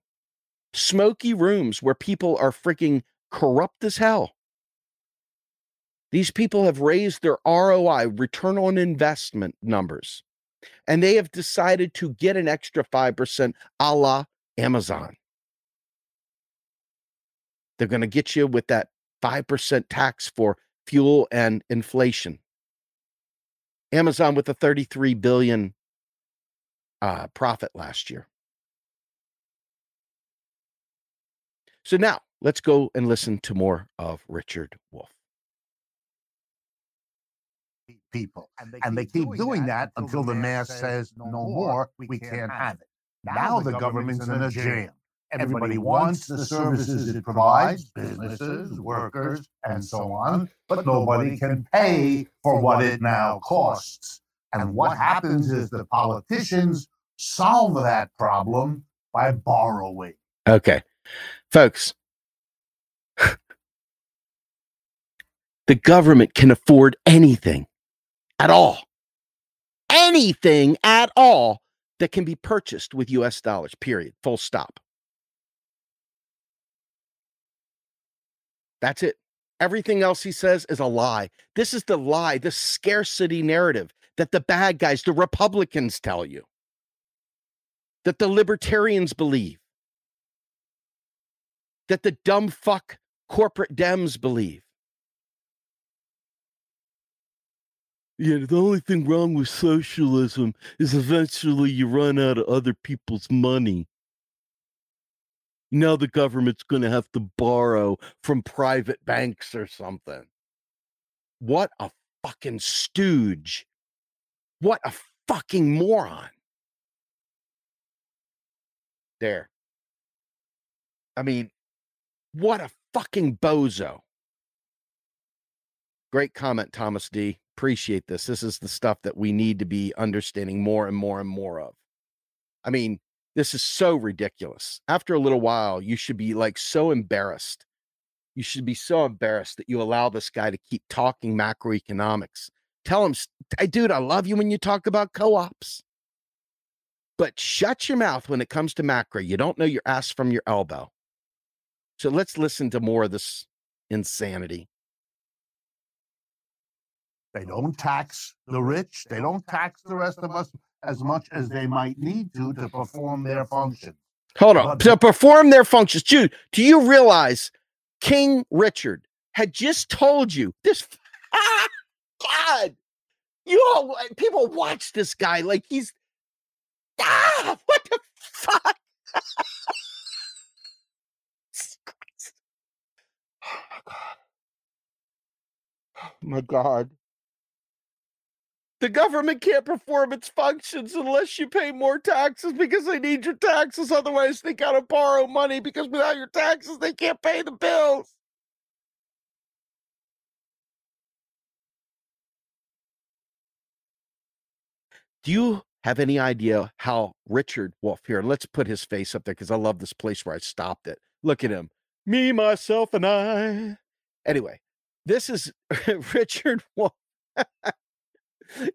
Smoky rooms where people are freaking corrupt as hell. These people have raised their ROI, return on investment numbers, and they have decided to get an extra 5% a la Amazon. They're going to get you with that 5% tax for fuel and inflation. Amazon with a 33 billion uh, profit last year. So now let's go and listen to more of Richard Wolff. People. And they, and keep, they keep doing, doing that, until the mayor says, no more, we can't have it. Now, the government's in a jam. Everybody wants the services it provides, businesses, workers, and so on, but nobody can pay for what it now costs. And what happens is the politicians solve that problem by borrowing. Okay. Folks, the government can afford anything at all. Anything at all that can be purchased with US dollars, period. Full stop. That's it. Everything else he says is a lie. This is the lie, the scarcity narrative that the bad guys, the Republicans tell you, that the libertarians believe, that the dumb fuck corporate Dems believe. Yeah, the only thing wrong with socialism is eventually you run out of other people's money. Now the government's going to have to borrow from private banks or something. What a fucking stooge. What a fucking moron. There. I mean, what a fucking bozo. Great comment, Thomas D. Appreciate this. This is the stuff that we need to be understanding more and more and more of. I mean, this is so ridiculous. After a little while, you should be like so embarrassed. You should be so embarrassed that you allow this guy to keep talking macroeconomics. Tell him, hey, dude, I love you when you talk about co ops. But shut your mouth when it comes to macro. You don't know your ass from your elbow. So let's listen to more of this insanity. They don't tax the rich. They don't tax the rest of us as much as they might need to to perform their function. Hold on. To perform their functions. Dude, do you realize King Richard had just told you this? God, you all people watch this guy like he's ah, what the fuck? oh my god. The government can't perform its functions unless you pay more taxes because they need your taxes. Otherwise, they got to borrow money because without your taxes, they can't pay the bills. Do you have any idea how Richard Wolff here? Let's put his face up there because I love this place where I stopped it. Look at him. Me, myself, and I. Anyway, this is Richard Wolff.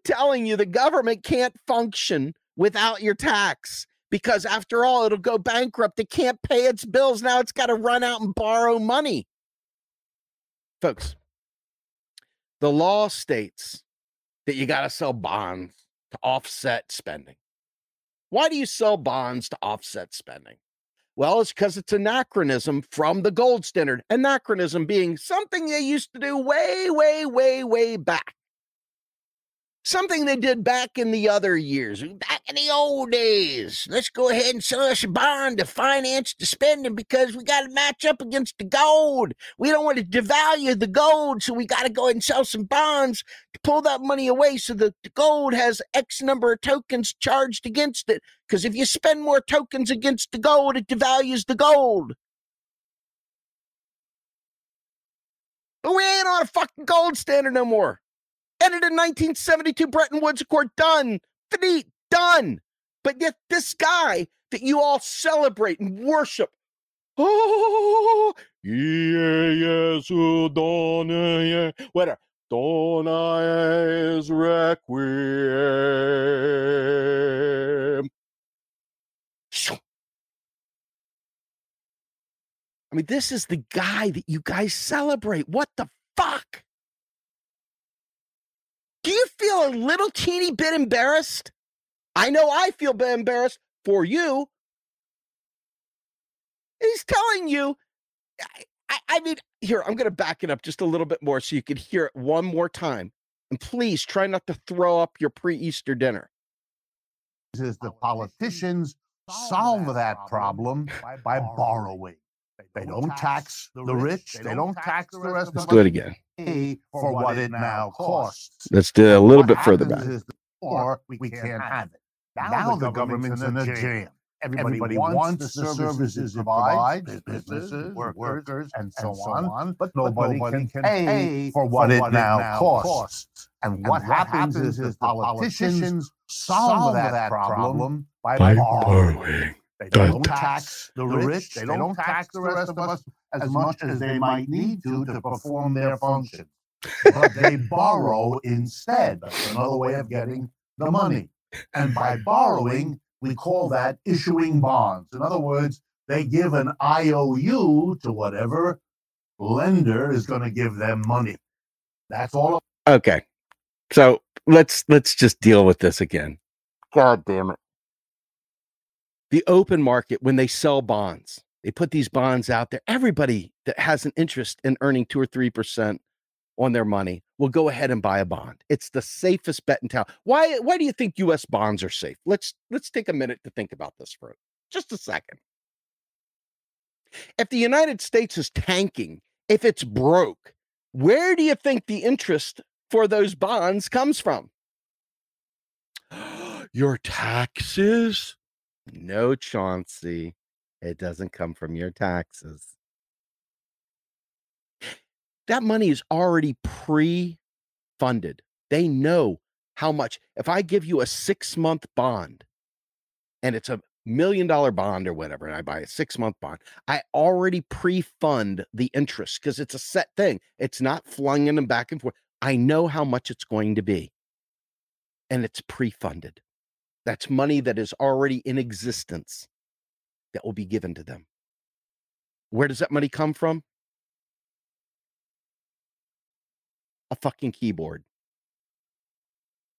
telling you the government can't function without your tax because after all it'll go bankrupt. It can't pay its bills. Now it's got to run out and borrow money. Folks the law states that you got to sell bonds to offset spending. Why do you sell bonds to offset spending? Well it's because it's anachronism from the gold standard. Anachronism being something they used to do way way way way back something they did back in the other years, back in the old days. Let's go ahead and sell us a bond to finance the spending because we got to match up against the gold. We don't want to devalue the gold, so we got to go ahead and sell some bonds to pull that money away so that the gold has X number of tokens charged against it. Because if you spend more tokens against the gold, it devalues the gold. But we ain't on a fucking gold standard no more. Ended in 1972 Bretton Woods Accord. Done. Finite. Done. But yet this guy that you all celebrate and worship. Oh, yeah, yes, yeah, whatever. Donna is requiem. I mean, this is the guy that you guys celebrate. What the fuck? Do feel a little teeny bit embarrassed? I know I feel a bit embarrassed for you. He's telling you, I, I, I mean, here, I'm going to back it up just a little bit more so you can hear it one more time. And please try not to throw up your pre Easter dinner. Is the politicians solve that problem by borrowing. They don't tax the rich. They don't tax the rest Let's do it again. Pay for what it now costs. Let's do a little What bit further happens back. Or we can't have it. Now the government's in a jam. Everybody, Everybody wants, the services it provides, businesses, workers, and so, and so on, on, but nobody, nobody can, pay for what, for what it now costs. costs. And, and what, what happens, happens is the politicians solve that problem by, by borrowing. They don't tax the rich. They don't tax the rest of us as much as they might need to to perform their functions. But they borrow instead. That's another way of getting the money. And by borrowing, we call that issuing bonds. In other words, they give an IOU to whatever lender is going to give them money. That's all. Okay. So let's let's just deal with this again. God damn it. The open market, when they sell bonds, they put these bonds out there. Everybody that has an interest in earning two or three percent on their money will go ahead and buy a bond. It's the safest bet in town. Why why do you think US bonds are safe? Let's let's take a minute to think about this for just a second. If the United States is tanking, if it's broke, where do you think the interest for those bonds comes from? Your taxes? No, Chauncey. It doesn't come from your taxes that money is already pre funded. They know how much. If I give you a six month bond and it's a million dollar bond or whatever, and I buy a six month bond, I already pre fund the interest because it's a set thing. It's not flung in and back and forth. I know how much it's going to be, and it's pre funded. That's money that is already in existence that will be given to them. Where does that money come from? a fucking keyboard.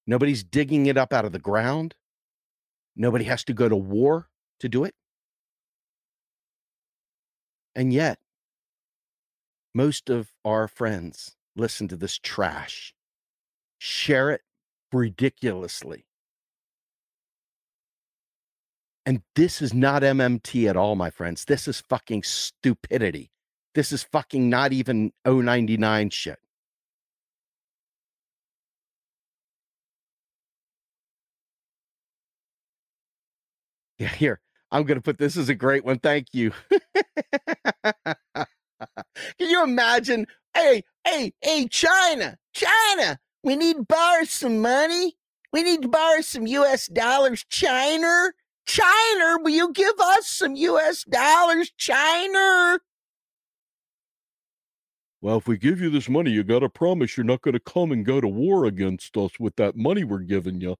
Nobody's digging it up out of the ground. Nobody has to go to war to do it. And yet, most of our friends listen to this trash, share it ridiculously. And this is not MMT at all, my friends. This is fucking stupidity. This is fucking not even 099 shit. Yeah, here. I'm going to put this as a great one. Thank you. Can you imagine? Hey, hey, hey, China, China, we need to borrow some money. We need to borrow some US dollars. China, China, will you give us some US dollars? China. Well, if we give you this money, you got to promise you're not going to come and go to war against us with that money we're giving you.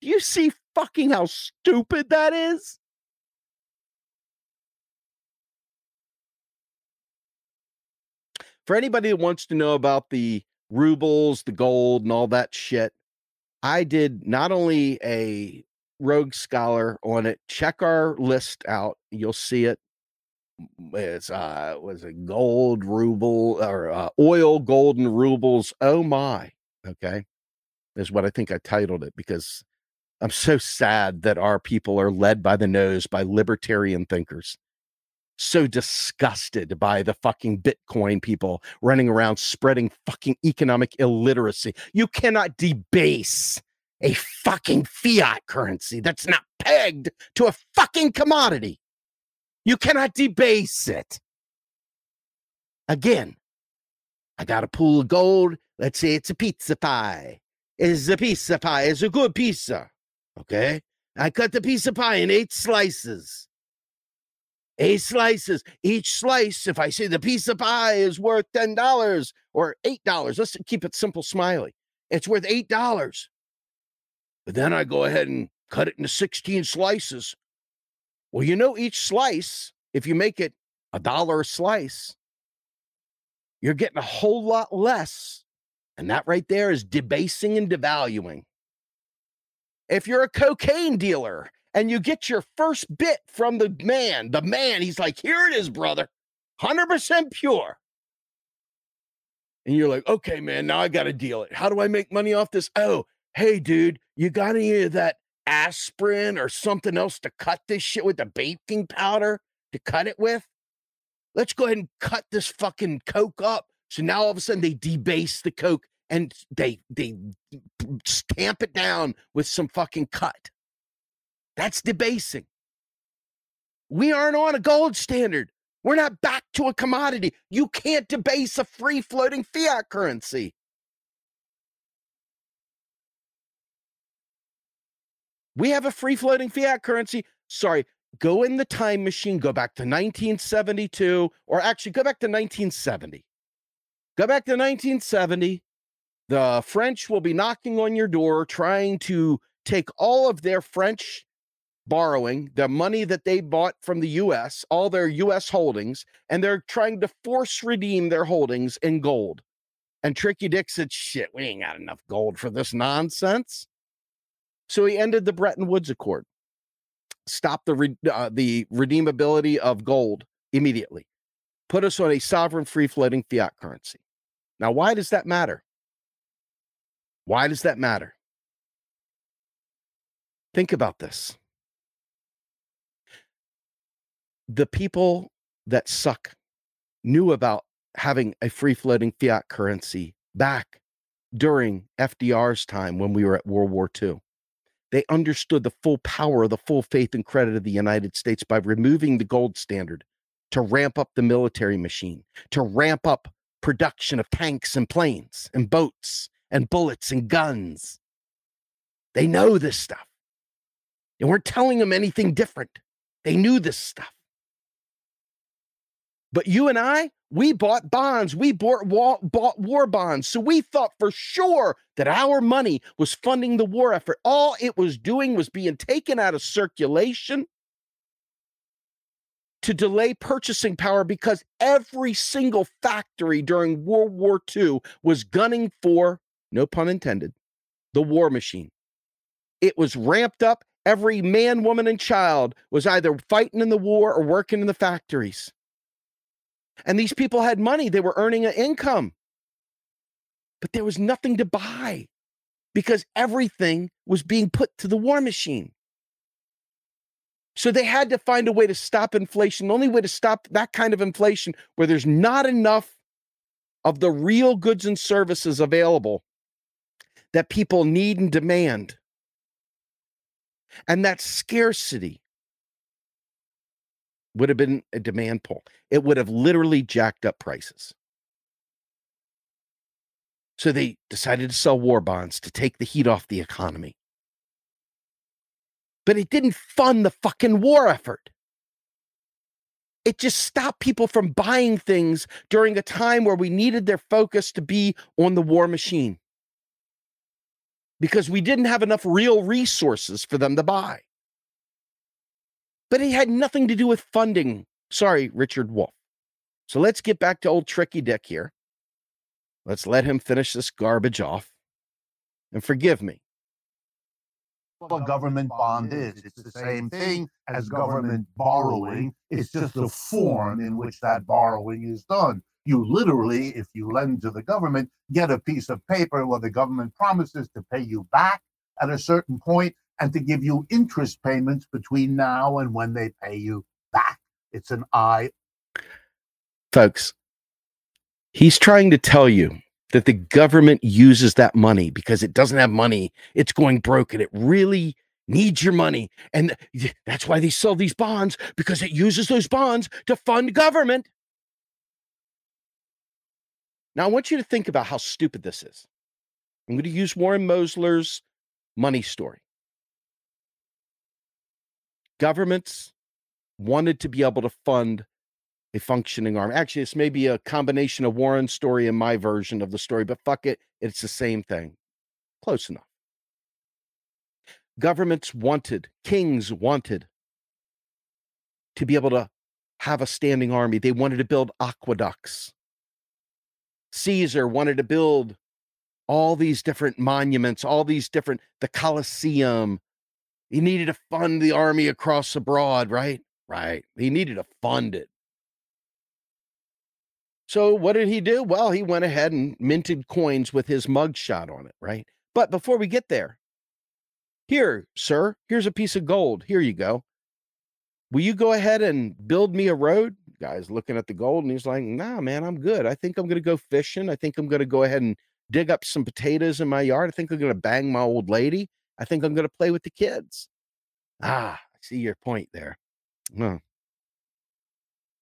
Do you see fucking how stupid that is? For anybody that wants to know about the rubles, the gold, and all that shit, I did not only a rogue scholar on it. Check our list out. You'll see it. It's uh was a gold ruble or uh, oil golden rubles. Oh my. Okay. Is what I think I titled it because I'm so sad that our people are led by the nose by libertarian thinkers. So disgusted by the fucking Bitcoin people running around spreading fucking economic illiteracy. You cannot debase a fucking fiat currency that's not pegged to a fucking commodity. You cannot debase it. Again, I got a pool of gold. Let's say it's a pizza pie. Is a pizza pie is a good pizza. Okay. I cut the piece of pie in eight slices. Eight slices. Each slice, if I say the piece of pie is worth $10 or $8, let's keep it simple, smiley. It's worth $8. But then I go ahead and cut it into 16 slices. Well, you know, each slice, if you make it a dollar a slice, you're getting a whole lot less. And that right there is debasing and devaluing. If you're a cocaine dealer and you get your first bit from the man, the man, he's like, here it is, brother, 100% pure. And you're like, okay, man, now I got to deal it. How do I make money off this? Oh, hey, dude, you got any of that aspirin or something else to cut this shit with the baking powder to cut it with? Let's go ahead and cut this fucking Coke up. So now all of a sudden they debase the Coke and they they stamp it down with some fucking cut. That's debasing. We aren't on a gold standard. We're not back to a commodity. You can't debase a free floating fiat currency. We have a free floating fiat currency. Sorry, go in the time machine, go back to 1972, or actually go back to 1970. Go back to 1970. The French will be knocking on your door trying to take all of their French borrowing, the money that they bought from the US, all their US holdings, and they're trying to force redeem their holdings in gold. And Tricky Dick said, shit, we ain't got enough gold for this nonsense. So he ended the Bretton Woods Accord, stopped the, re- uh, the redeemability of gold immediately, put us on a sovereign free floating fiat currency. Now, why does that matter? Why does that matter? Think about this. The people that suck knew about having a free floating fiat currency back during FDR's time when we were at World War II. They understood the full power, the full faith and credit of the United States by removing the gold standard to ramp up the military machine, to ramp up production of tanks and planes and boats and bullets and guns. They know this stuff. They weren't telling them anything different. They knew this stuff. But you and I, we bought bonds. We bought war, bought war bonds. So we thought for sure that our money was funding the war effort. All it was doing was being taken out of circulation to delay purchasing power because every single factory during World War II was gunning for, no pun intended, the war machine. It was ramped up. Every man, woman, and child was either fighting in the war or working in the factories. And these people had money, they were earning an income. But there was nothing to buy because everything was being put to the war machine. So they had to find a way to stop inflation. The only way to stop that kind of inflation where there's not enough of the real goods and services available that people need and demand. And that scarcity would have been a demand pull. It would have literally jacked up prices. So they decided to sell war bonds to take the heat off the economy. But it didn't fund the fucking war effort. It just stopped people from buying things during a time where we needed their focus to be on the war machine because we didn't have enough real resources for them to buy. But it had nothing to do with funding. Sorry, Richard Wolff. So let's get back to old Tricky Dick here. Let's let him finish this garbage off. And forgive me. What a government bond is. It's the same thing as government borrowing. It's just the form in which that borrowing is done. You literally, if you lend to the government, get a piece of paper where the government promises to pay you back at a certain point and to give you interest payments between now and when they pay you back. It's an I. Folks, he's trying to tell you that the government uses that money because it doesn't have money. It's going broke and it really needs your money. And that's why they sell these bonds because it uses those bonds to fund government. Now, I want you to think about how stupid this is. I'm going to use Warren Mosler's money story governments wanted to be able to fund a functioning army. Actually, this may be a combination of Warren's story and my version of the story, but fuck it, it's the same thing. Close enough. Governments wanted, kings wanted to be able to have a standing army. They wanted to build aqueducts. Caesar wanted to build all these different monuments, all these different, the Colosseum, he needed to fund the army across abroad, right? Right. He needed to fund it. So what did he do? Well, he went ahead and minted coins with his mugshot on it, right? But before we get there, here, sir, here's a piece of gold. Here you go. Will you go ahead and build me a road? Guy's looking at the gold and he's like, nah, man, I'm good. I think I'm going to go fishing. I think I'm going to go ahead and dig up some potatoes in my yard. I think I'm going to bang my old lady. I think I'm going to play with the kids. Ah, I see your point there. Oh,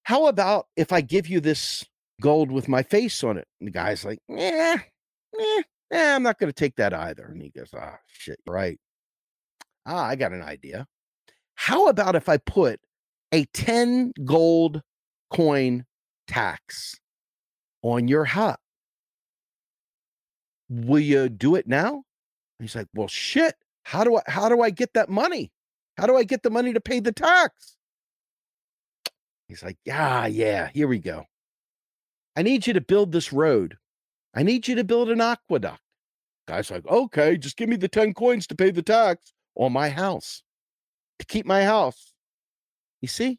how about if I give you this gold with my face on it? And the guy's like, yeah, eh, eh, I'm not going to take that either. And he goes, ah, shit, right. Ah, I got an idea. How about if I put a 10 gold coin tax on your hut? Will you do it now? He's like, well, shit. How do I how do I get that money? How do I get the money to pay the tax? He's like, yeah, yeah, here we go. I need you to build this road. I need you to build an aqueduct. Guy's like, okay, just give me the 10 coins to pay the tax on my house, to keep my house. You see?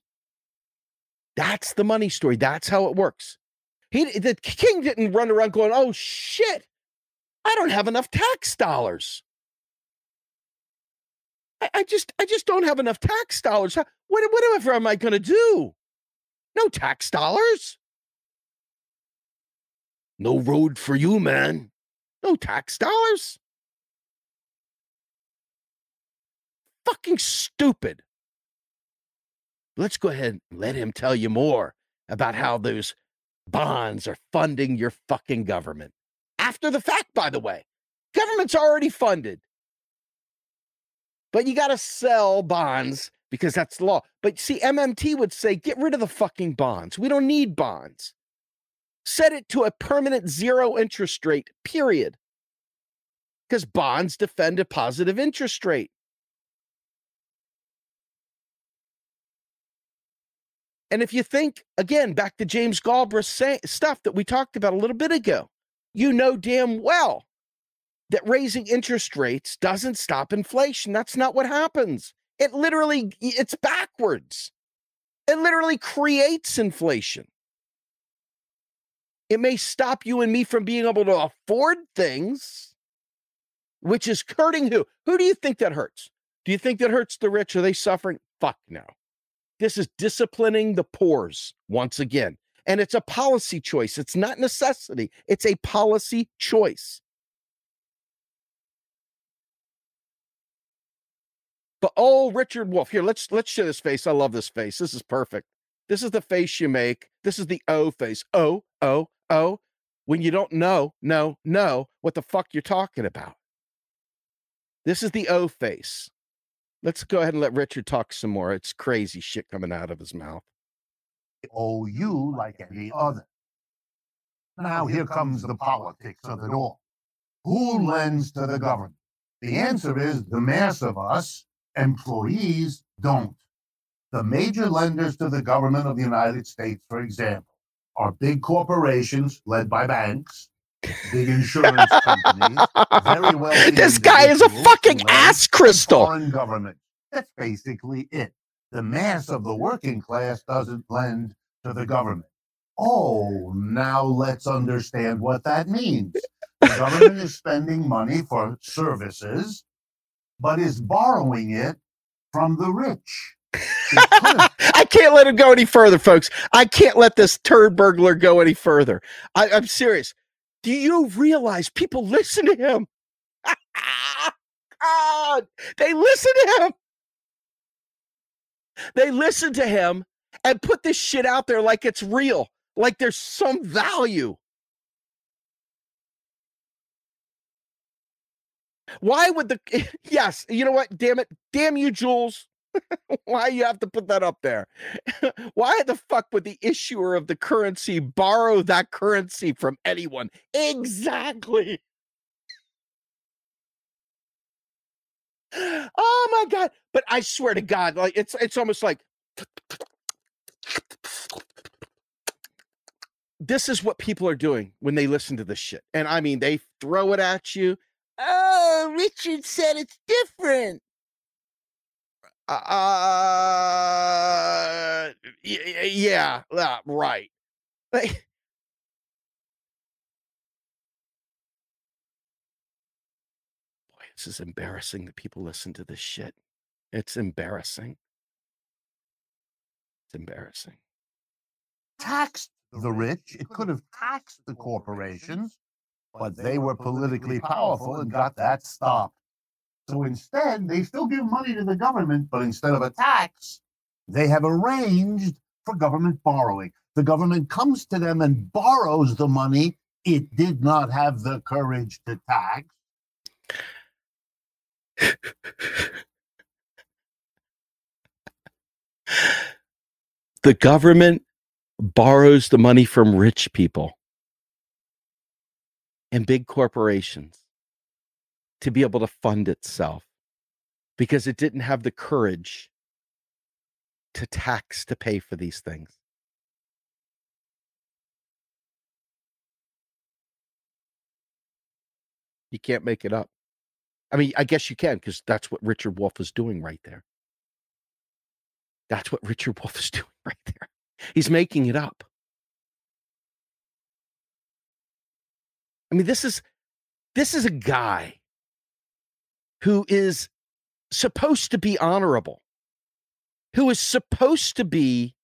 That's the money story. That's how it works. He the king didn't run around going, oh shit, I don't have enough tax dollars. I, I just I just don't have enough tax dollars. What whatever am I gonna do? No tax dollars. No road for you, man. No tax dollars. Fucking stupid. Let's go ahead and let him tell you more about how those bonds are funding your fucking government. After the fact, by the way, government's already funded. But you got to sell bonds because that's the law. But see, MMT would say, get rid of the fucking bonds. We don't need bonds. Set it to a permanent zero interest rate, period. Because bonds defend a positive interest rate. And if you think, again, back to James Galbraith's stuff that we talked about a little bit ago, you know damn well that raising interest rates doesn't stop inflation. That's not what happens. It literally, it's backwards. It literally creates inflation. It may stop you and me from being able to afford things, which is hurting who? Who do you think that hurts? Do you think that hurts the rich? Are they suffering? Fuck no. This is disciplining the poors once again. And it's a policy choice. It's not necessity. It's a policy choice. Oh, Richard Wolff. here, let's let's show this face. I love this face. This is perfect. This is the face you make. This is the O face. O, O, O. When you don't know, no, no, what the fuck you're talking about. This is the O face. Let's go ahead and let Richard talk some more. It's crazy shit coming out of his mouth. Owe you like any other. Now here comes the politics of it all. Who lends to the government? The answer is the mass of us Employees don't. The major lenders to the government of the United States, for example, are big corporations led by banks, big insurance companies, very well. This guy is a fucking ass crystal. Foreign government. That's basically it. The mass of the working class doesn't lend to the government. Oh, now let's understand what that means. The government is spending money for services but is borrowing it from the rich. I can't let him go any further, folks. I can't let this turd burglar go any further. I, I'm serious. Do you realize people listen to him? God, they listen to him. They listen to him and put this shit out there like it's real, like there's some value. Why would the yes, you know what? Damn it. Damn you, Jules. Why you have to put that up there? Why the fuck would the issuer of the currency borrow that currency from anyone? Exactly. Oh my god. But I swear to God, like it's it's almost like this is what people are doing when they listen to this shit. And I mean, they throw it at you. Oh, Richard said it's different. Uh, yeah, uh, right. Boy, this is embarrassing that people listen to this shit. It's embarrassing. It's embarrassing. Taxed the rich. It could have taxed the corporations but they were politically powerful and got that stopped. So instead, they still give money to the government, but instead of a tax, they have arranged for government borrowing. The government comes to them and borrows the money it did not have the courage to tax. the government borrows the money from rich people and big corporations to be able to fund itself because it didn't have the courage to tax to pay for these things. You can't make it up. I mean, I guess you can because that's what Richard Wolff is doing right there. That's what Richard Wolff is doing right there. He's making it up. I mean, this is this is a guy who is supposed to be honorable, who is supposed to be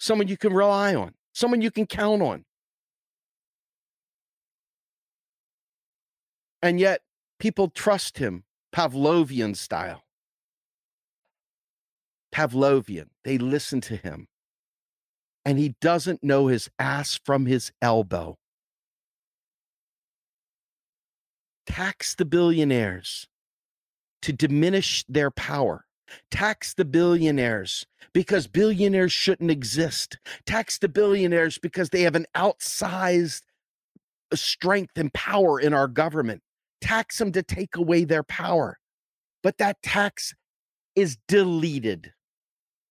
someone you can rely on, someone you can count on. And yet, people trust him Pavlovian style. Pavlovian. They listen to him. And he doesn't know his ass from his elbow. Tax the billionaires to diminish their power. Tax the billionaires because billionaires shouldn't exist. Tax the billionaires because they have an outsized uh, strength and power in our government tax them to take away their power. But that tax is deleted,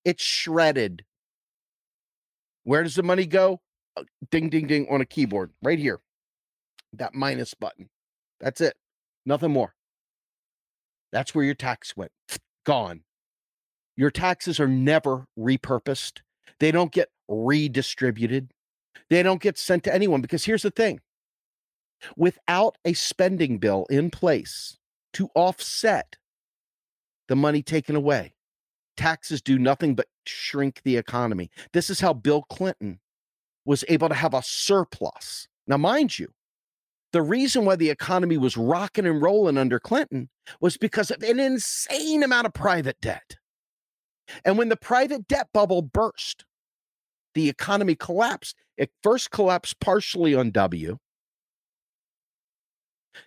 it's shredded. Where does the money go? Uh, ding, ding, ding on a keyboard right here. That minus button. That's it. Nothing more. That's where your tax went. Gone. Your taxes are never repurposed. They don't get redistributed. They don't get sent to anyone because here's the thing without a spending bill in place to offset the money taken away. Taxes do nothing but shrink the economy. This is how Bill Clinton was able to have a surplus. Now, mind you, the reason why the economy was rocking and rolling under Clinton was because of an insane amount of private debt. And when the private debt bubble burst, the economy collapsed. It first collapsed partially on W,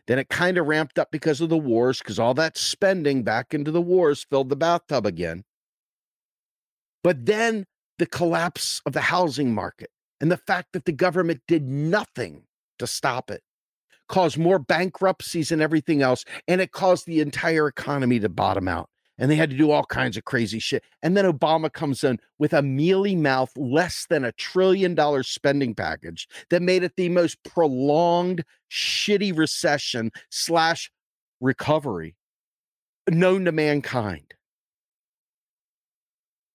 then it kind of ramped up because of the wars, because all that spending back into the wars filled the bathtub again. But then the collapse of the housing market and the fact that the government did nothing to stop it caused more bankruptcies and everything else. And it caused the entire economy to bottom out and they had to do all kinds of crazy shit. And then Obama comes in with a mealy mouth, less than a trillion dollar spending package that made it the most prolonged, shitty recession slash recovery known to mankind.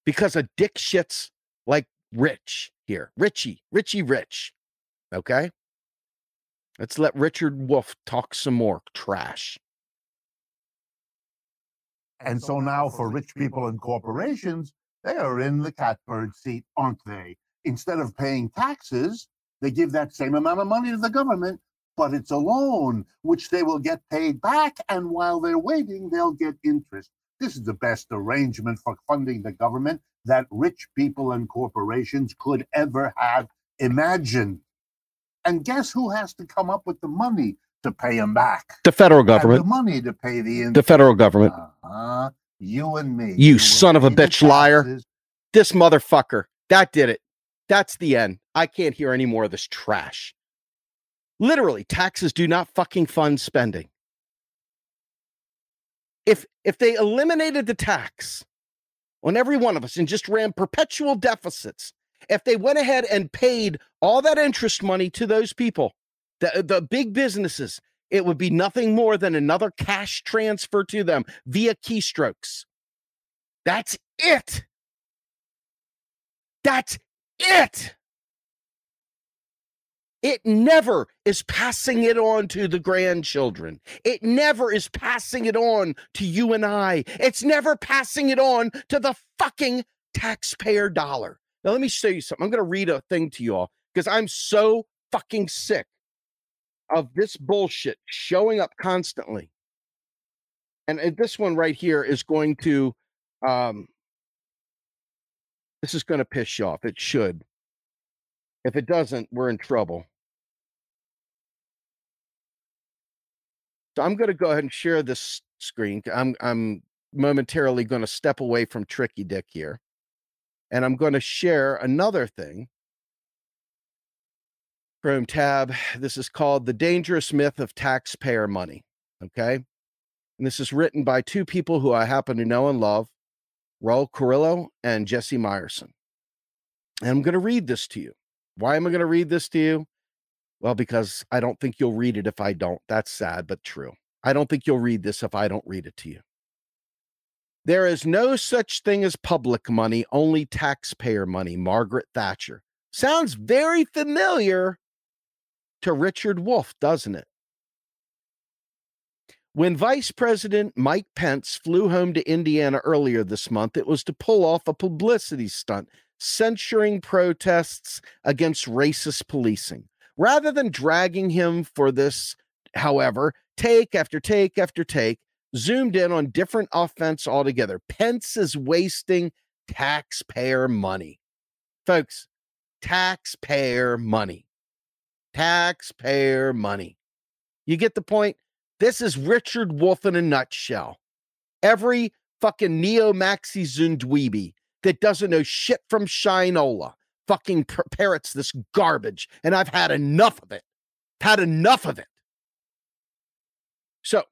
Because of dick shits like Rich here, Richie, Richie Rich. Okay. Let's let Richard Wolff talk some more trash. And so now for rich people and corporations, they are in the catbird seat, aren't they? Instead of paying taxes, they give that same amount of money to the government, but it's a loan, which they will get paid back. And while they're waiting, they'll get interest. This is the best arrangement for funding the government that rich people and corporations could ever have imagined. And guess who has to come up with the money to pay them back. The federal government. the money to pay the the federal government. Uh-huh. You and me. You, you son of a bitch liar. This motherfucker. That did it. That's the end. I can't hear any more of this trash. Literally, taxes do not fucking fund spending. If if they eliminated the tax on every one of us and just ran perpetual deficits, if they went ahead and paid all that interest money to those people, the, the big businesses, it would be nothing more than another cash transfer to them via keystrokes. That's it. That's it. It never is passing it on to the grandchildren. It never is passing it on to you and I. It's never passing it on to the fucking taxpayer dollar. Now, let me show you something. I'm going to read a thing to you all because I'm so fucking sick of this bullshit showing up constantly. And this one right here is going to um, This is going to piss you off. It should. If it doesn't, we're in trouble. So I'm going to go ahead and share this screen. I'm I'm momentarily going to step away from Tricky Dick here. And I'm going to share another thing. Chrome tab. This is called The Dangerous Myth of Taxpayer Money. Okay. And this is written by two people who I happen to know and love Raul Carrillo and Jesse Myerson. And I'm going to read this to you. Why am I going to read this to you? Well, because I don't think you'll read it if I don't. That's sad, but true. I don't think you'll read this if I don't read it to you. There is no such thing as public money, only taxpayer money. Margaret Thatcher. Sounds very familiar to Richard Wolff, doesn't it? When Vice President Mike Pence flew home to Indiana earlier this month, it was to pull off a publicity stunt censuring protests against racist policing. Rather than dragging him for this, however, take after take after take, zoomed in on different offense altogether. Pence is wasting taxpayer money. Folks, taxpayer money. Taxpayer money. You get the point? This is Richard Wolff in a nutshell. Every fucking neo maxi zundweeby that doesn't know shit from Shinola fucking parrots this garbage, and I've had enough of it. Had enough of it. So,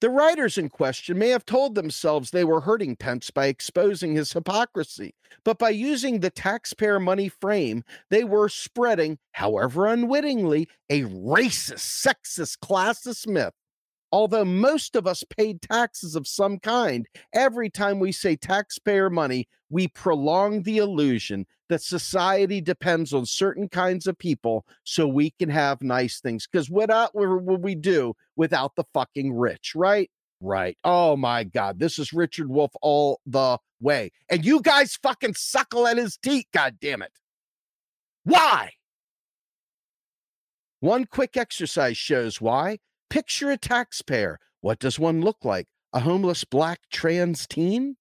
the writers in question may have told themselves they were hurting Pence by exposing his hypocrisy, but by using the taxpayer money frame, they were spreading, however unwittingly, a racist, sexist, classist myth Although most of us paid taxes of some kind, every time we say taxpayer money, we prolong the illusion that society depends on certain kinds of people so we can have nice things. Because what, what would we do without the fucking rich, right? Right. Oh my God. This is Richard Wolff all the way. And you guys fucking suckle at his teeth. God damn it. Why? One quick exercise shows why. Picture a taxpayer. What does one look like? A homeless black trans teen?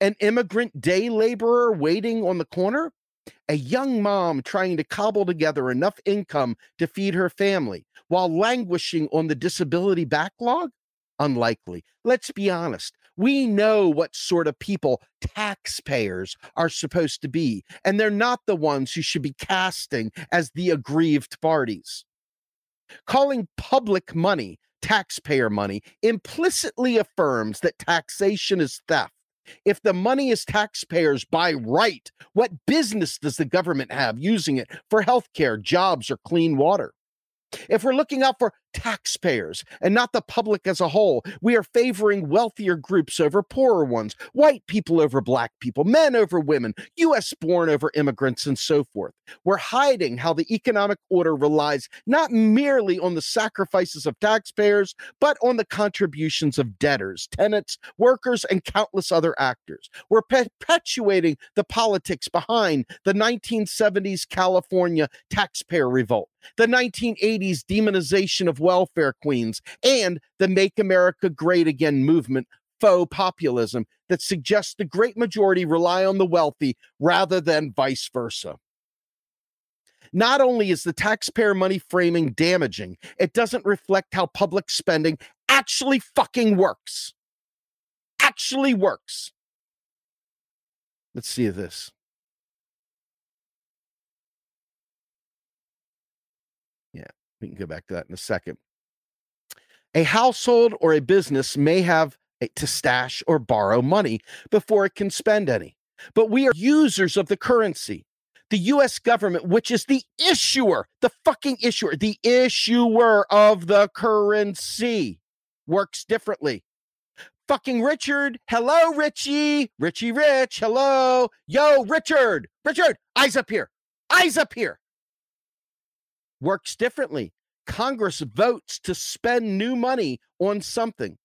An immigrant day laborer waiting on the corner? A young mom trying to cobble together enough income to feed her family while languishing on the disability backlog? Unlikely. Let's be honest. We know what sort of people taxpayers are supposed to be, and they're not the ones who should be casting as the aggrieved parties. Calling public money taxpayer money implicitly affirms that taxation is theft. If the money is taxpayers by right, what business does the government have using it for healthcare, jobs, or clean water? If we're looking out for taxpayers and not the public as a whole, we are favoring wealthier groups over poorer ones, white people over black people, men over women, US born over immigrants, and so forth. We're hiding how the economic order relies not merely on the sacrifices of taxpayers, but on the contributions of debtors, tenants, workers, and countless other actors. We're perpetuating the politics behind the 1970s California taxpayer revolt the 1980s demonization of welfare queens, and the Make America Great Again movement faux populism that suggests the great majority rely on the wealthy rather than vice versa. Not only is the taxpayer money framing damaging, it doesn't reflect how public spending actually fucking works. Actually works. Let's see this. We can go back to that in a second. A household or a business may have to stash or borrow money before it can spend any. But we are users of the currency. The US government, which is the issuer, the fucking issuer, the issuer of the currency, works differently. Fucking Richard, hello, Richie, Richie Rich, hello, yo, Richard, Richard, eyes up here, eyes up here works differently. Congress votes to spend new money on something.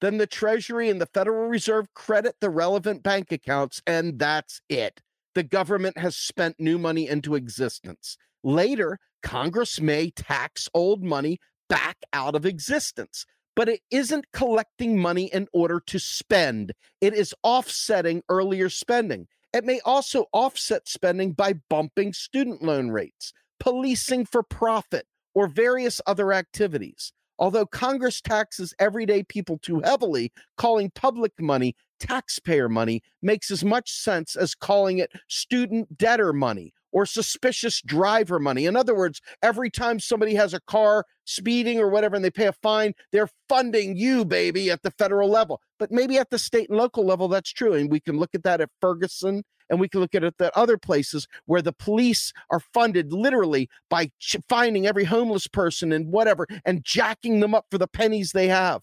Then the Treasury and the Federal Reserve credit the relevant bank accounts, and that's it. The government has spent new money into existence. Later, Congress may tax old money back out of existence, but it isn't collecting money in order to spend, it is offsetting earlier spending. It may also offset spending by bumping student loan rates, policing for profit, or various other activities. Although Congress taxes everyday people too heavily, calling public money taxpayer money makes as much sense as calling it student debtor money or suspicious driver money. In other words, every time somebody has a car speeding or whatever and they pay a fine, they're funding you, baby, at the federal level. But maybe at the state and local level, that's true. And we can look at that at Ferguson and we can look at it other places where the police are funded literally by finding every homeless person and whatever and jacking them up for the pennies they have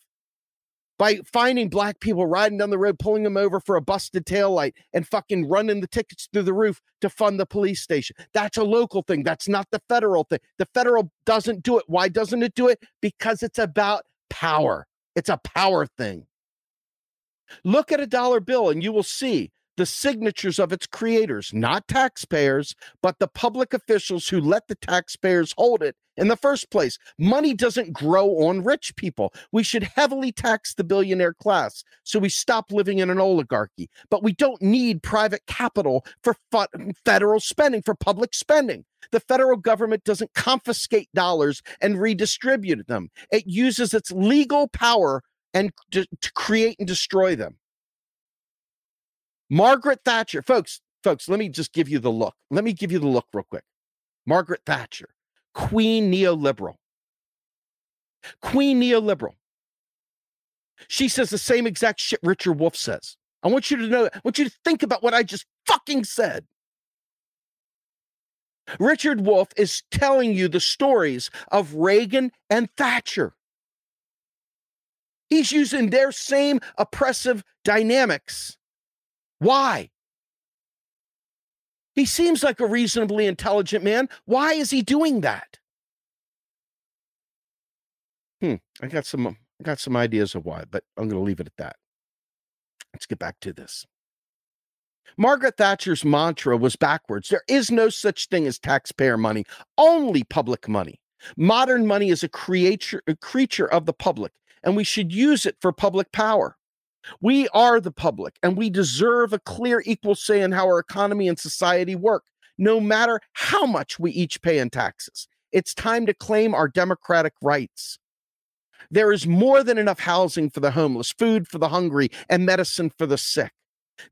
by finding black people riding down the road, pulling them over for a busted taillight and fucking running the tickets through the roof to fund the police station. That's a local thing. That's not the federal thing. The federal doesn't do it. Why doesn't it do it? Because it's about power. It's a power thing. Look at a dollar bill and you will see the signatures of its creators, not taxpayers, but the public officials who let the taxpayers hold it in the first place. Money doesn't grow on rich people. We should heavily tax the billionaire class so we stop living in an oligarchy. But we don't need private capital for federal spending, for public spending. The federal government doesn't confiscate dollars and redistribute them, it uses its legal power and to, to create and destroy them. Margaret Thatcher, folks, folks, let me just give you the look. Let me give you the look real quick. Margaret Thatcher, Queen neoliberal. Queen neoliberal. She says the same exact shit Richard Wolff says. I want you to know, I want you to think about what I just fucking said. Richard Wolff is telling you the stories of Reagan and Thatcher. He's using their same oppressive dynamics why? He seems like a reasonably intelligent man. Why is he doing that? Hmm, I got some I got some ideas of why, but I'm going to leave it at that. Let's get back to this. Margaret Thatcher's mantra was backwards. There is no such thing as taxpayer money, only public money. Modern money is a creature, a creature of the public, and we should use it for public power. We are the public, and we deserve a clear, equal say in how our economy and society work, no matter how much we each pay in taxes. It's time to claim our democratic rights. There is more than enough housing for the homeless, food for the hungry, and medicine for the sick.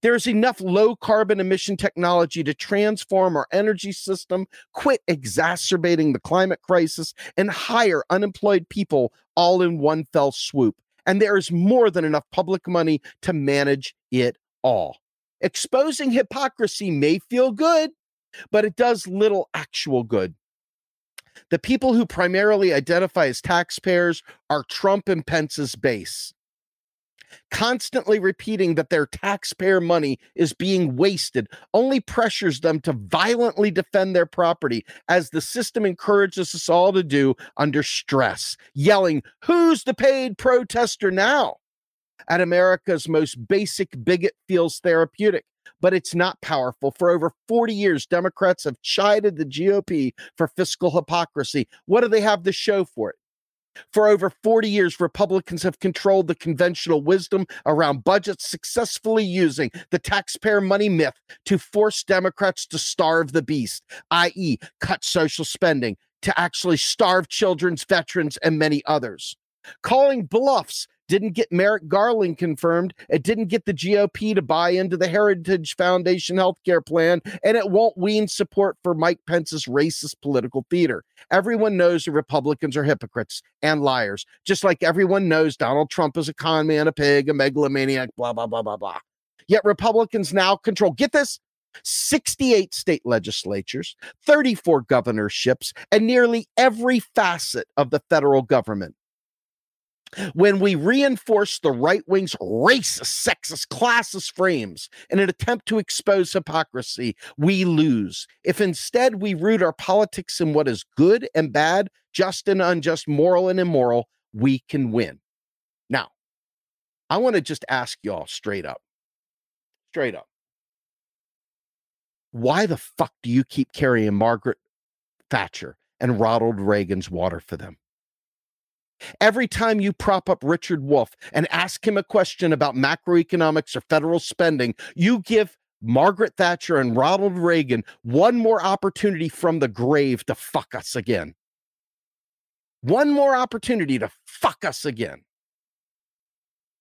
There is enough low carbon emission technology to transform our energy system, quit exacerbating the climate crisis, and hire unemployed people all in one fell swoop and there is more than enough public money to manage it all. Exposing hypocrisy may feel good, but it does little actual good. The people who primarily identify as taxpayers are Trump and Pence's base constantly repeating that their taxpayer money is being wasted only pressures them to violently defend their property, as the system encourages us all to do under stress, yelling, Who's the paid protester now? At America's most basic bigot feels therapeutic but it's not powerful. For over 40 years, Democrats have chided the GOP for fiscal hypocrisy. What do they have to show for it? For over 40 years, Republicans have controlled the conventional wisdom around budgets, successfully using the taxpayer money myth to force Democrats to starve the beast, i.e., cut social spending, to actually starve children's veterans and many others. Calling bluffs didn't get Merrick Garland confirmed. It didn't get the GOP to buy into the Heritage Foundation healthcare plan, and it won't wean support for Mike Pence's racist political theater. Everyone knows the Republicans are hypocrites and liars, just like everyone knows Donald Trump is a con man, a pig, a megalomaniac, blah, blah, blah, blah, blah. Yet Republicans now control, get this, 68 state legislatures, 34 governorships, and nearly every facet of the federal government. When we reinforce the right wing's racist, sexist, classist frames in an attempt to expose hypocrisy, we lose. If instead we root our politics in what is good and bad, just and unjust, moral and immoral, we can win. Now, I want to just ask y'all straight up, straight up, why the fuck do you keep carrying Margaret Thatcher and Ronald Reagan's water for them? Every time you prop up Richard Wolff and ask him a question about macroeconomics or federal spending, you give Margaret Thatcher and Ronald Reagan one more opportunity from the grave to fuck us again. One more opportunity to fuck us again.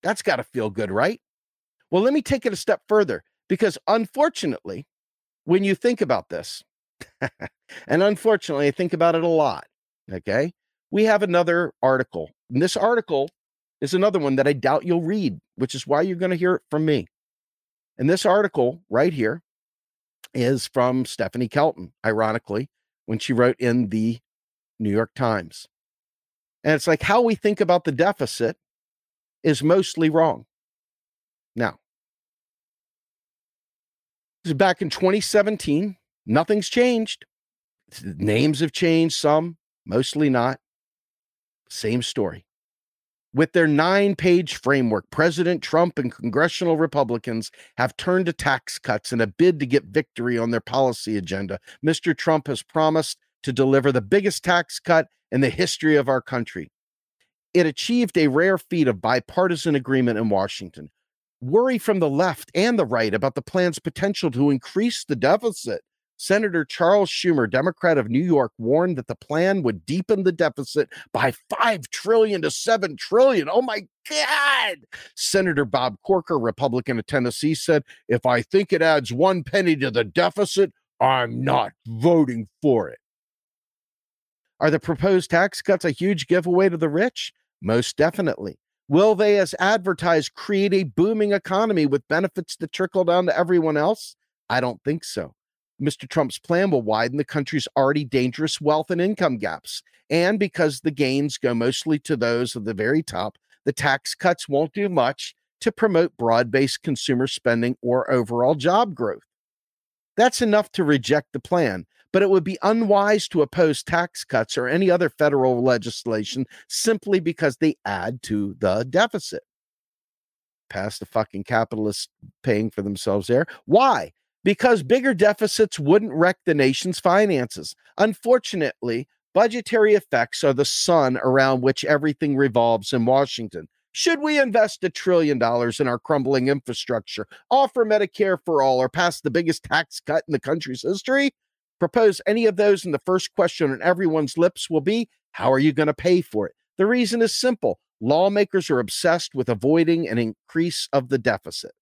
That's got to feel good, right? Well, let me take it a step further because unfortunately, when you think about this, and unfortunately, I think about it a lot, okay? We have another article. And this article is another one that I doubt you'll read, which is why you're going to hear it from me. And this article right here is from Stephanie Kelton, ironically, when she wrote in the New York Times. And it's like how we think about the deficit is mostly wrong. Now, this is back in 2017. Nothing's changed. Names have changed, some, mostly not. Same story. With their nine page framework, President Trump and congressional Republicans have turned to tax cuts in a bid to get victory on their policy agenda. Mr. Trump has promised to deliver the biggest tax cut in the history of our country. It achieved a rare feat of bipartisan agreement in Washington. Worry from the left and the right about the plan's potential to increase the deficit Senator Charles Schumer, Democrat of New York, warned that the plan would deepen the deficit by 5 trillion to 7 trillion. Oh my god. Senator Bob Corker, Republican of Tennessee, said, "If I think it adds 1 penny to the deficit, I'm not voting for it." Are the proposed tax cuts a huge giveaway to the rich? Most definitely. Will they, as advertised, create a booming economy with benefits that trickle down to everyone else? I don't think so. Mr. Trump's plan will widen the country's already dangerous wealth and income gaps. And because the gains go mostly to those at the very top, the tax cuts won't do much to promote broad based consumer spending or overall job growth. That's enough to reject the plan, but it would be unwise to oppose tax cuts or any other federal legislation simply because they add to the deficit. Pass the fucking capitalists paying for themselves there. Why? Because bigger deficits wouldn't wreck the nation's finances. Unfortunately, budgetary effects are the sun around which everything revolves in Washington. Should we invest a trillion dollars in our crumbling infrastructure, offer Medicare for all, or pass the biggest tax cut in the country's history? Propose any of those, and the first question on everyone's lips will be how are you going to pay for it? The reason is simple lawmakers are obsessed with avoiding an increase of the deficit.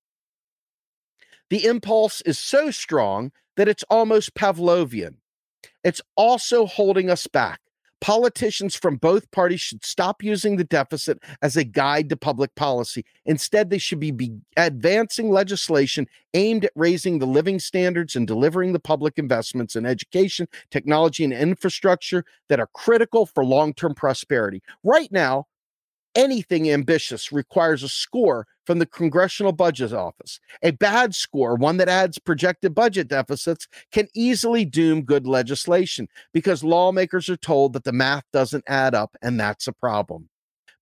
The impulse is so strong that it's almost Pavlovian. It's also holding us back. Politicians from both parties should stop using the deficit as a guide to public policy. Instead, they should be, be, advancing legislation aimed at raising the living standards and delivering the public investments in education, technology, and infrastructure that are critical for long term prosperity. Right now, anything ambitious requires a score from the Congressional Budget Office. A bad score, one that adds projected budget deficits, can easily doom good legislation because lawmakers are told that the math doesn't add up, and that's a problem.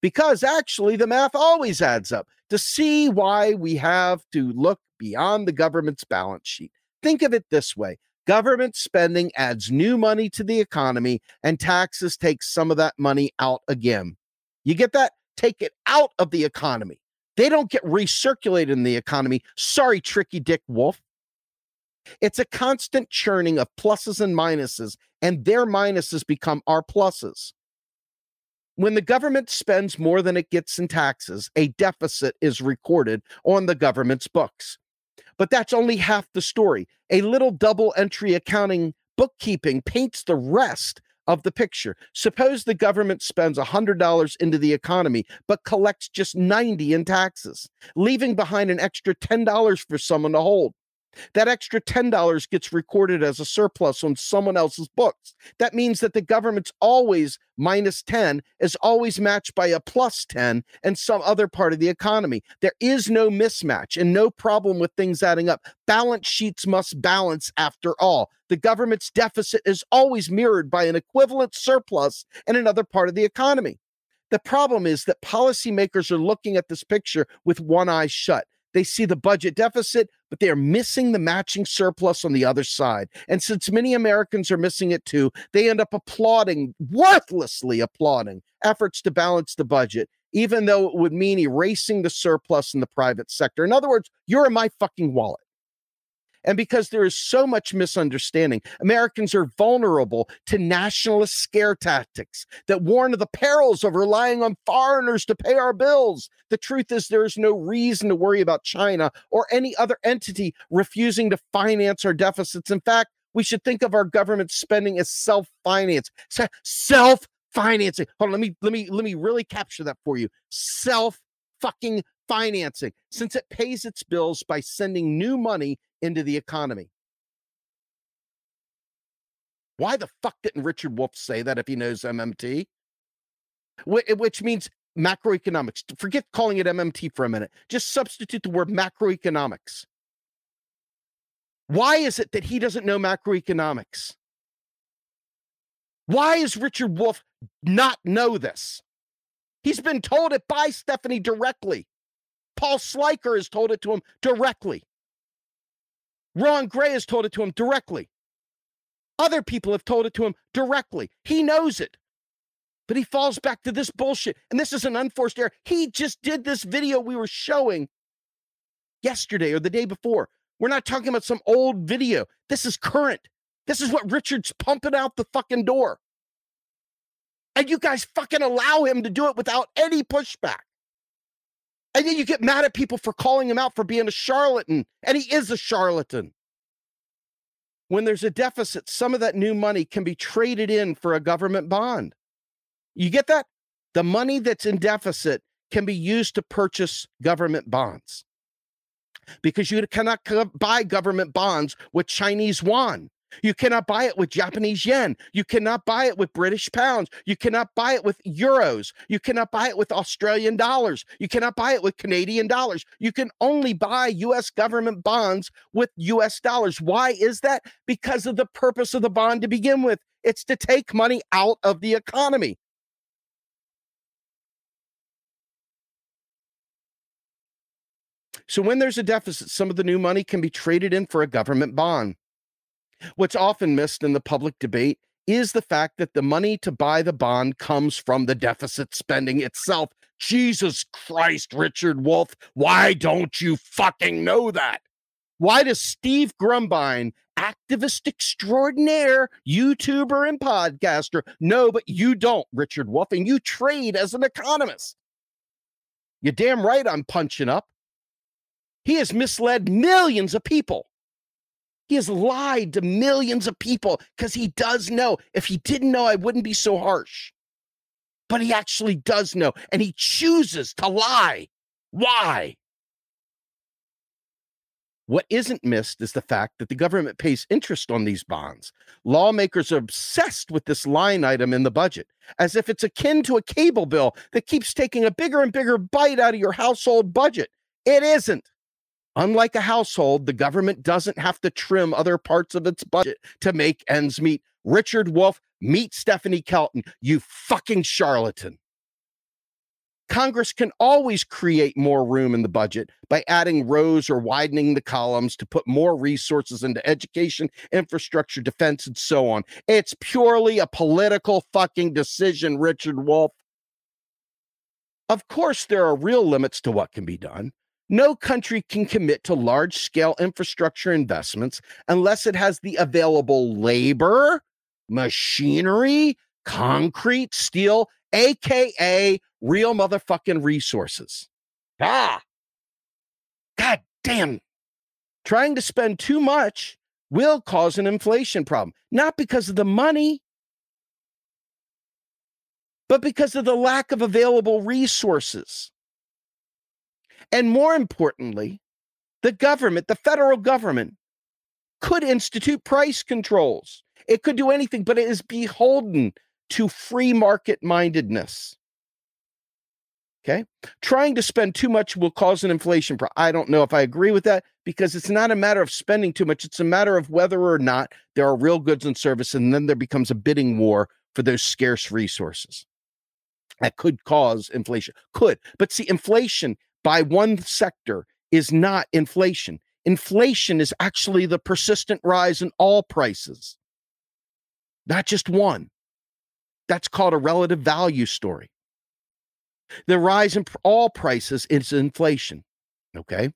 Because actually, the math always adds up. To see why we have to look beyond the government's balance sheet. Think of it this way government spending adds new money to the economy, and taxes take some of that money out again. You get that? Take it out of the economy. They don't get recirculated in the economy. Sorry, tricky Dick Wolff. It's a constant churning of pluses and minuses, and their minuses become our pluses. When the government spends more than it gets in taxes, a deficit is recorded on the government's books. But that's only half the story. A little double entry accounting bookkeeping paints the rest of the picture. Suppose the government spends $100 into the economy, but collects just 90 in taxes, leaving behind an extra $10 for someone to hold. That extra $10 gets recorded as a surplus on someone else's books. That means that the government's always minus 10 is always matched by a plus 10 in some other part of the economy. There is no mismatch and no problem with things adding up. Balance sheets must balance after all. The government's deficit is always mirrored by an equivalent surplus in another part of the economy. The problem is that policymakers are looking at this picture with one eye shut. They see the budget deficit, but they are missing the matching surplus on the other side. And since many Americans are missing it too, they end up applauding, worthlessly applauding, efforts to balance the budget, even though it would mean erasing the surplus in the private sector. In other words, you're in my fucking wallet. And because there is so much misunderstanding, Americans are vulnerable to nationalist scare tactics that warn of the perils of relying on foreigners to pay our bills. The truth is, there is no reason to worry about China or any other entity refusing to finance our deficits. In fact, we should think of our government spending as self-financing. Hold on, let me let me let me really capture that for you. Self fucking financing, since it pays its bills by sending new money into the economy. Why the fuck didn't Richard Wolff say that if he knows MMT? Eh, which means macroeconomics. Forget calling it MMT for a minute. Just substitute the word macroeconomics. Why is it that he doesn't know macroeconomics? Why is Richard Wolff not know this? He's been told it by Stephanie directly. Paul Sliker has told it to him directly. Rohan Grey has told it to him directly. Other people have told it to him directly. He knows it. But he falls back to this bullshit. And this is an unforced error. He just did this video we were showing yesterday or the day before we're not talking about some old video. This is current. This is what Richard's pumping out the fucking door. And you guys fucking allow him to do it without any pushback. And then you get mad at people for calling him out for being a charlatan. And he is a charlatan. When there's a deficit, some of that new money can be traded in for a government bond. You get that? The money that's in deficit can be used to purchase government bonds because you cannot buy government bonds with Chinese yuan. You cannot buy it with Japanese yen. You cannot buy it with British pounds. You cannot buy it with euros. You cannot buy it with Australian dollars. You cannot buy it with Canadian dollars. You can only buy US government bonds with US dollars. Why is that? Because of the purpose of the bond to begin with. It's to take money out of the economy. So when there's a deficit, some of the new money can be traded in for a government bond. What's often missed in the public debate is the fact that the money to buy the bond comes from the deficit spending itself. Jesus Christ, Richard Wolff, why don't you fucking know that? Why does Steve Grumbine, activist extraordinaire, YouTuber and podcaster, know, but you don't, Richard Wolff, and you trade as an economist? You're damn right I'm punching up. He has misled millions of people. He has lied to millions of people because he does know. If he didn't know, I wouldn't be so harsh. But he actually does know, and he chooses to lie. Why? What isn't missed is the fact that the government pays interest on these bonds. Lawmakers are obsessed with this line item in the budget, as if it's akin to a cable bill that keeps taking a bigger and bigger bite out of your household budget. It isn't. Unlike a household, the government doesn't have to trim other parts of its budget to make ends meet. Richard Wolff, meet Stephanie Kelton, you fucking charlatan. Congress can always create more room in the budget by adding rows or widening the columns to put more resources into education, infrastructure, defense, and so on. It's purely a political fucking decision, Richard Wolff. Of course, there are real limits to what can be done. No country can commit to large scale infrastructure investments unless it has the available labor, machinery, concrete, steel, AKA real motherfucking resources. Ah, God damn. Trying to spend too much will cause an inflation problem, not because of the money, but because of the lack of available resources. And more importantly, the government, the federal government, could institute price controls. It could do anything, but it is beholden to free market mindedness. Okay. Trying to spend too much will cause an inflation. Pro- I don't know if I agree with that because it's not a matter of spending too much. It's a matter of whether or not there are real goods and services. And then there becomes a bidding war for those scarce resources that could cause inflation. Could. But see, inflation by one sector is not inflation. Inflation is actually the persistent rise in all prices, not just one. That's called a relative value story. The rise in all prices is inflation. Okay.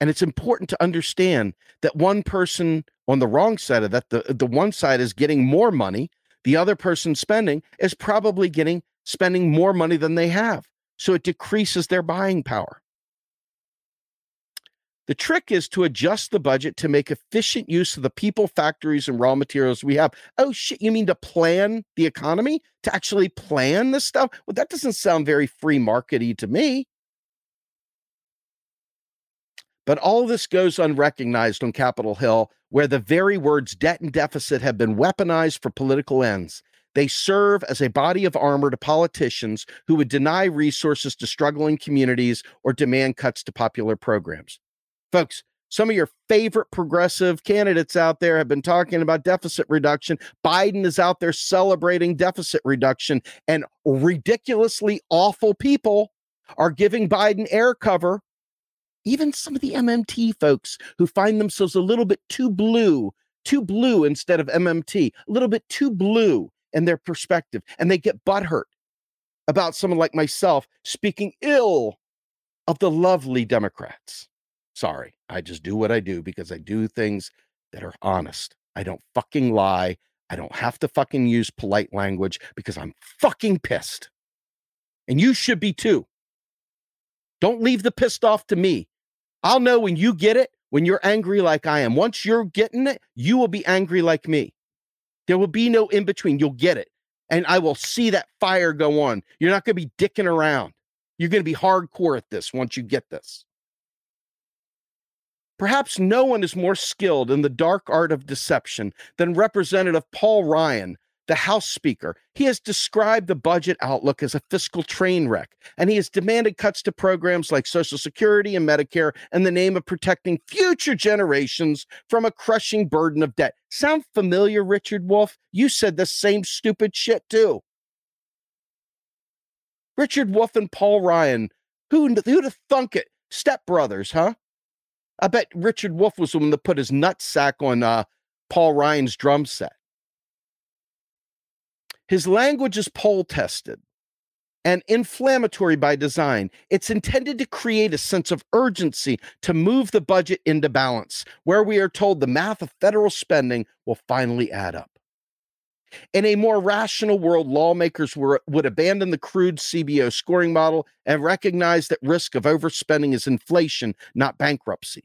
And it's important to understand that one person on the wrong side of that, the, the one side is getting more money, the other person spending is probably getting spending more money than they have. So it decreases their buying power. The trick is to adjust the budget to make efficient use of the people, factories, and raw materials we have. Oh, shit, you mean to plan the economy? To actually plan this stuff? Well, that doesn't sound very free markety to me. But all this goes unrecognized on Capitol Hill, where the very words debt and deficit have been weaponized for political ends. They serve as a body of armor to politicians who would deny resources to struggling communities or demand cuts to popular programs. Folks, some of your favorite progressive candidates out there have been talking about deficit reduction. Biden is out there celebrating deficit reduction, and ridiculously awful people are giving Biden air cover. Even some of the MMT folks who find themselves a little bit too blue, too blue instead of MMT, a little bit too blue in their perspective, and they get butthurt about someone like myself speaking ill of the lovely Democrats. Sorry, I just do what I do because I do things that are honest. I don't fucking lie. I don't have to fucking use polite language because I'm fucking pissed. And you should be too. Don't leave the pissed off to me. I'll know when you get it, when you're angry like I am. Once you're getting it, you will be angry like me. There will be no in between. You'll get it. And I will see that fire go on. You're not going to be dicking around. You're going to be hardcore at this once you get this. Perhaps no one is more skilled in the dark art of deception than Representative Paul Ryan, the House Speaker. He has described the budget outlook as a fiscal train wreck, and he has demanded cuts to programs like Social Security and Medicare in the name of protecting future generations from a crushing burden of debt. Sound familiar, Richard Wolff? You said the same stupid shit too. Richard Wolff and Paul Ryan, who, who'd have thunk it? Step brothers, huh? I bet Richard Wolff was the one that put his nutsack on uh, Paul Ryan's drum set. His language is poll tested and inflammatory by design. It's intended to create a sense of urgency to move the budget into balance, where we are told the math of federal spending will finally add up. In a more rational world, lawmakers were, would abandon the crude CBO scoring model and recognize that risk of overspending is inflation, not bankruptcy.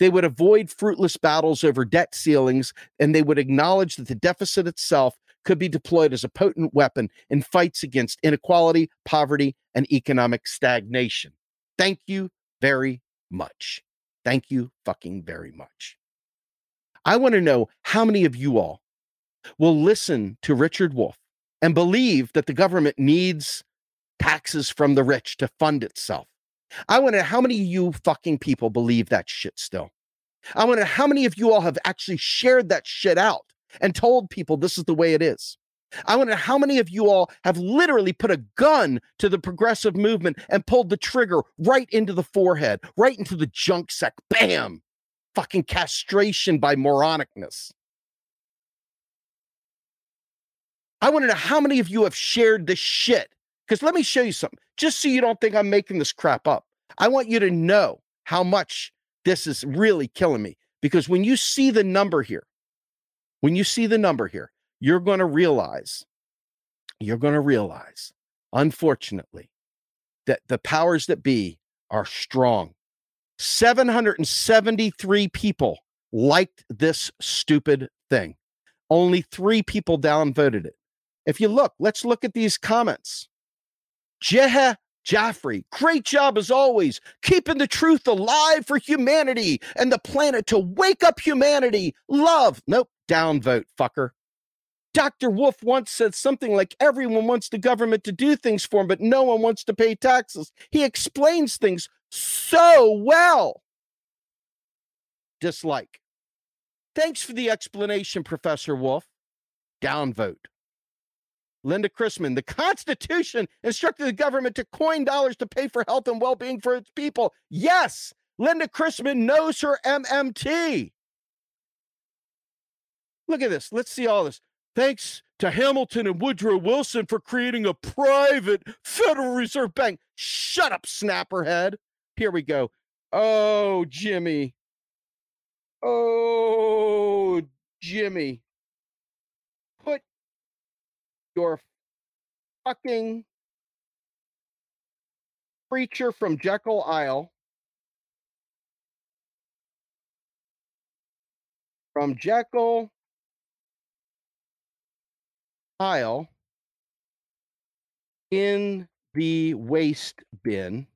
They would avoid fruitless battles over debt ceilings, and they would acknowledge that the deficit itself could be deployed as a potent weapon in fights against inequality, poverty, and economic stagnation. Thank you very much. Thank you fucking very much. I want to know how many of you all will listen to Richard Wolff and believe that the government needs taxes from the rich to fund itself. I wonder how many of you fucking people believe that shit still. I wonder how many of you all have actually shared that shit out and told people this is the way it is. I wonder how many of you all have literally put a gun to the progressive movement and pulled the trigger right into the forehead, right into the junk sack. Bam! Fucking castration by moronicness. I want to know how many of you have shared this shit. Because let me show you something, just so you don't think I'm making this crap up. I want you to know how much this is really killing me. Because when you see the number here, when you see the number here, you're going to realize, you're going to realize, unfortunately, that the powers that be are strong. 773 people liked this stupid thing. Only three people downvoted it. If you look, let's look at these comments. Jehe Jaffrey, great job as always, keeping the truth alive for humanity and the planet to wake up humanity. Love. Nope, downvote, fucker. Dr. Wolff once said something like everyone wants the government to do things for him, but no one wants to pay taxes. He explains things so well. Dislike. Thanks for the explanation, Professor Wolff. Downvote. Linda Chrisman, the Constitution instructed the government to coin dollars to pay for health and well being for its people. Yes, Linda Chrisman knows her MMT. Look at this. Let's see all this. Thanks to Hamilton and Woodrow Wilson for creating a private Federal Reserve Bank. Shut up, snapperhead. Here we go. Oh, Jimmy. Oh, Jimmy. Put your fucking preacher from Jekyll Isle from Jekyll Isle in the waste bin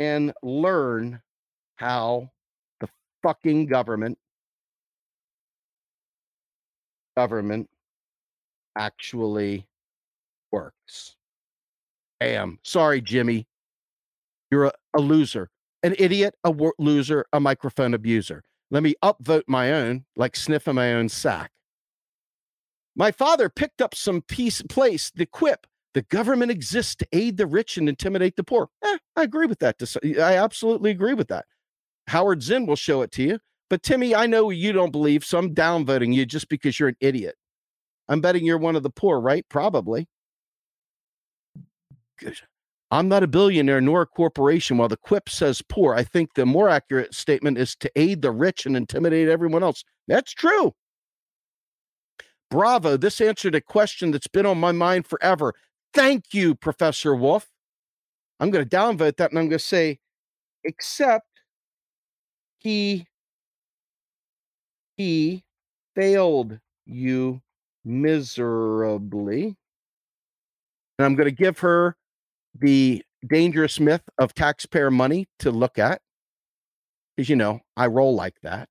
and learn how the fucking government government actually works. Damn. Sorry, Jimmy. You're a, a loser, an idiot, a wor- loser, a microphone abuser. Let me upvote my own, like sniffing my own sack. My father picked up some piece place, the quip, the government exists to aid the rich and intimidate the poor. Eh, I agree with that. I absolutely agree with that. Howard Zinn will show it to you. But Timmy, I know you don't believe, so I'm downvoting you just because you're an idiot. I'm betting you're one of the poor, right? Probably. Good. I'm not a billionaire nor a corporation. While the quip says poor, I think the more accurate statement is to aid the rich and intimidate everyone else. That's true. Bravo. This answered a question that's been on my mind forever. Thank you, Professor Wolff. I'm going to downvote that and I'm going to say, except he he failed you miserably. And I'm going to give her the dangerous myth of taxpayer money to look at. Because, you know, I roll like that.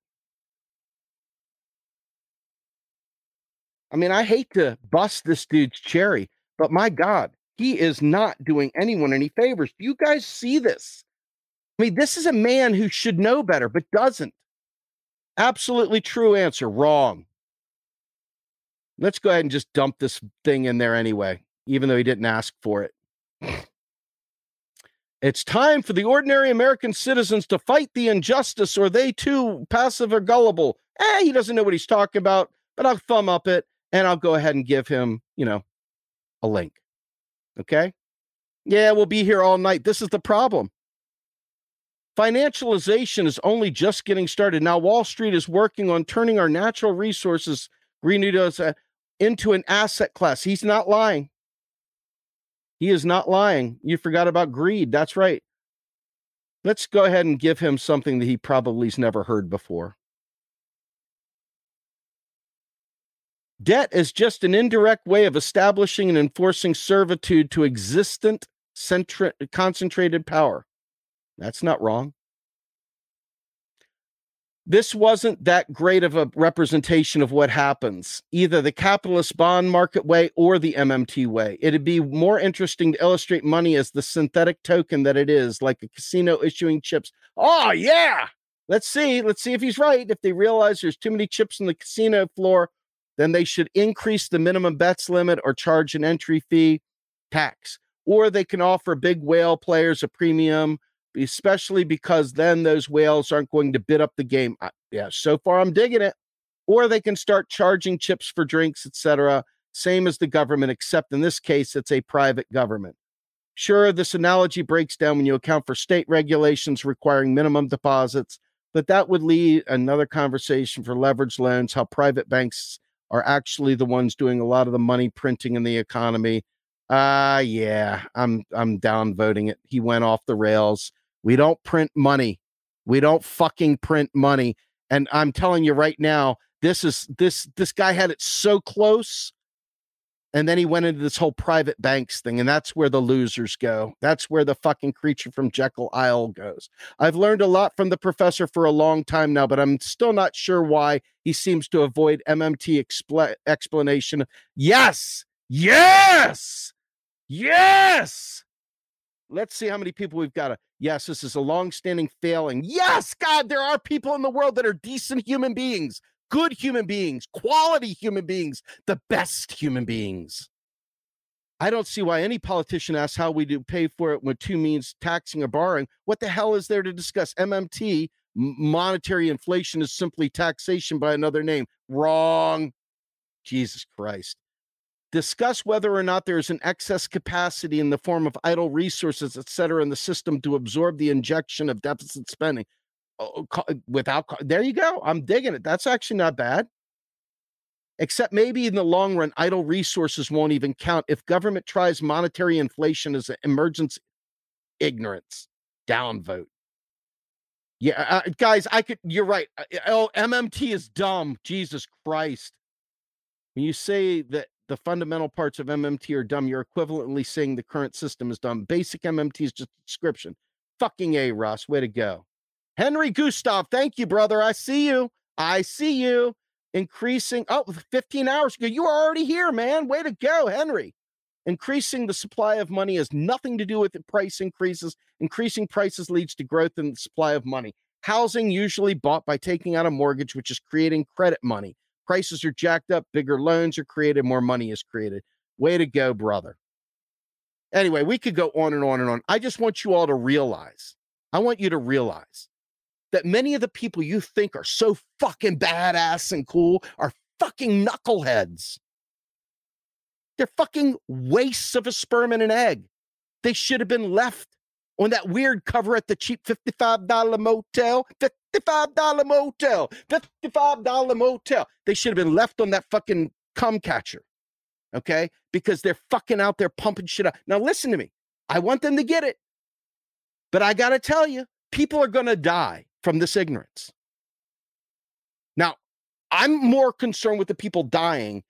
I mean, I hate to bust this dude's cherry, but my God, he is not doing anyone any favors. Do you guys see this? I mean, this is a man who should know better, but doesn't. Absolutely true answer. Wrong. Let's go ahead and just dump this thing in there anyway, even though he didn't ask for it. It's time for the ordinary American citizens to fight the injustice, or they too passive or gullible. Eh, he doesn't know what he's talking about, but I'll thumb up it and I'll go ahead and give him, you know, a link. Okay. Yeah, we'll be here all night. This is the problem. Financialization is only just getting started. Now, Wall Street is working on turning our natural resources, Green uh, into an asset class. He's not lying. He is not lying. You forgot about greed. That's right. Let's go ahead and give him something that he probably's never heard before. Debt is just an indirect way of establishing and enforcing servitude to existent centri- concentrated power. That's not wrong. This wasn't that great of a representation of what happens, either the capitalist bond market way or the MMT way. It'd be more interesting to illustrate money as the synthetic token that it is, like a casino issuing chips. Oh, yeah. Let's see. Let's see if he's right. If they realize there's too many chips on the casino floor, then they should increase the minimum bets limit or charge an entry fee tax. Or they can offer big whale players a premium, especially because then those whales aren't going to bid up the game. yeah, so far I'm digging it. Or they can start charging chips for drinks, etc. Same as the government, except in this case, it's a private government. Sure, this analogy breaks down when you account for state regulations requiring minimum deposits, but that would lead another conversation for leverage loans, how private banks are actually the ones doing a lot of the money printing in the economy. Uh yeah, I'm I'm downvoting it. He went off the rails. We don't print money. We don't fucking print money. And I'm telling you right now, this is this this guy had it so close and then he went into this whole private banks thing, and that's where the losers go. That's where the fucking creature from Jekyll Isle goes. I've learned a lot from the professor for a long time now, but I'm still not sure why he seems to avoid MMT expl- explanation. Yes, yes, yes. Let's see how many people we've got. Yes, this is a long-standing failing. Yes, God, there are people in the world that are decent human beings good human beings, quality human beings, the best human beings. I don't see why any politician asks how we do pay for it when two means taxing or borrowing. What the hell is there to discuss? MMT, monetary inflation, is simply taxation by another name. Wrong. Jesus Christ. discuss whether or not there's an excess capacity in the form of idle resources, et cetera, in the system to absorb the injection of deficit spending. Oh, without, there you go. I'm digging it. That's actually not bad. Except maybe in the long run, idle resources won't even count if government tries monetary inflation as an emergency ignorance. Downvote. Yeah, uh, guys, I could. You're right. Uh, oh, MMT is dumb. Jesus Christ. When you say that the fundamental parts of MMT are dumb, you're equivalently saying the current system is dumb. Basic MMT is just description. Fucking A, Russ. Way to go. Henry Gustav, thank you, brother. I see you. I see you. Increasing. Oh, 15 hours ago. You are already here, man. Way to go, Henry. Increasing the supply of money has nothing to do with price increases. Increasing prices leads to growth in the supply of money. Housing usually bought by taking out a mortgage, which is creating credit money. Prices are jacked up, bigger loans are created, more money is created. Way to go, brother. Anyway, we could go on and on and on. I just want you all to realize, I want you to realize that many of the people you think are so fucking badass and cool are fucking knuckleheads. They're fucking wastes of a sperm and an egg. They should have been left on that weird cover at the cheap $55 motel. $55 motel. $55 motel. They should have been left on that fucking cum catcher. Okay? Because they're fucking out there pumping shit out. Now, listen to me. I want them to get it. But I got to tell you, people are going to die from this ignorance. Now, I'm more concerned with the people dying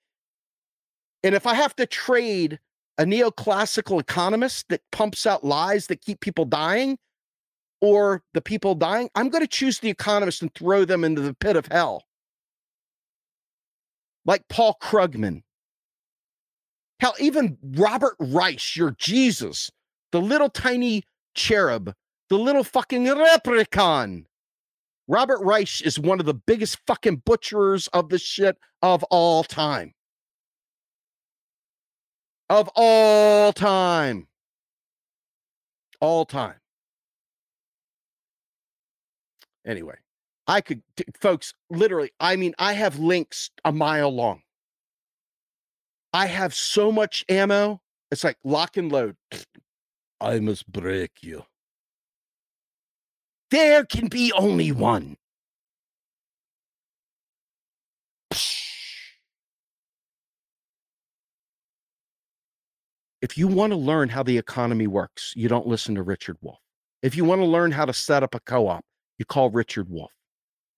and if I have to trade a neoclassical economist that pumps out lies that keep people dying or the people dying, I'm going to choose the economist and throw them into the pit of hell. Like Paul Krugman. Hell, even Robert Reich, your Jesus, the little tiny cherub, the little fucking leprechaun. Robert Reich is one of the biggest fucking butcherers of the shit of all time of all time. All time. Anyway, I could, folks, literally, I mean, I have links a mile long. I have so much ammo. It's like lock and load. I must break you. There can be only one. If you want to learn how the economy works, you don't listen to Richard Wolff. If you want to learn how to set up a co op, you call Richard Wolff,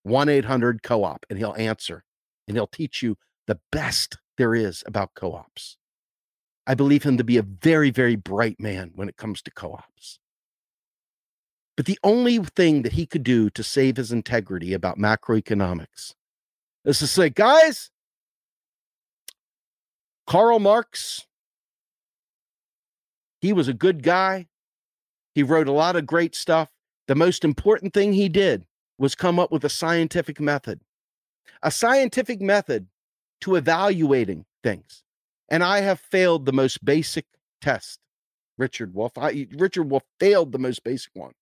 1 800 co op, and he'll answer and he'll teach you the best there is about co ops. I believe him to be a very, very bright man when it comes to co ops. But the only thing that he could do to save his integrity about macroeconomics is to say, guys, Karl Marx he was a good guy. He wrote a lot of great stuff. The most important thing he did was come up with a scientific method, a scientific method to evaluating things. And I have failed the most basic test, Richard Wolff. I, Richard Wolff failed the most basic one.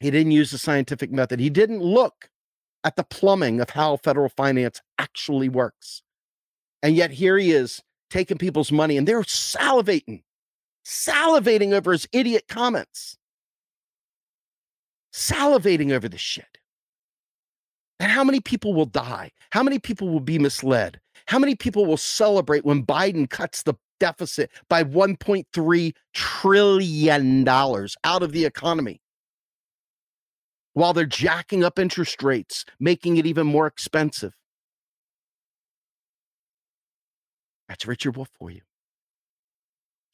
He didn't use the scientific method. He didn't look at the plumbing of how federal finance actually works. And yet here he is taking people's money and they're salivating salivating over his idiot comments, salivating over this shit. And how many people will die? How many people will be misled? How many people will celebrate when Biden cuts the deficit by $1.3 trillion out of the economy? While they're jacking up interest rates, making it even more expensive. That's Richard Wolff for you.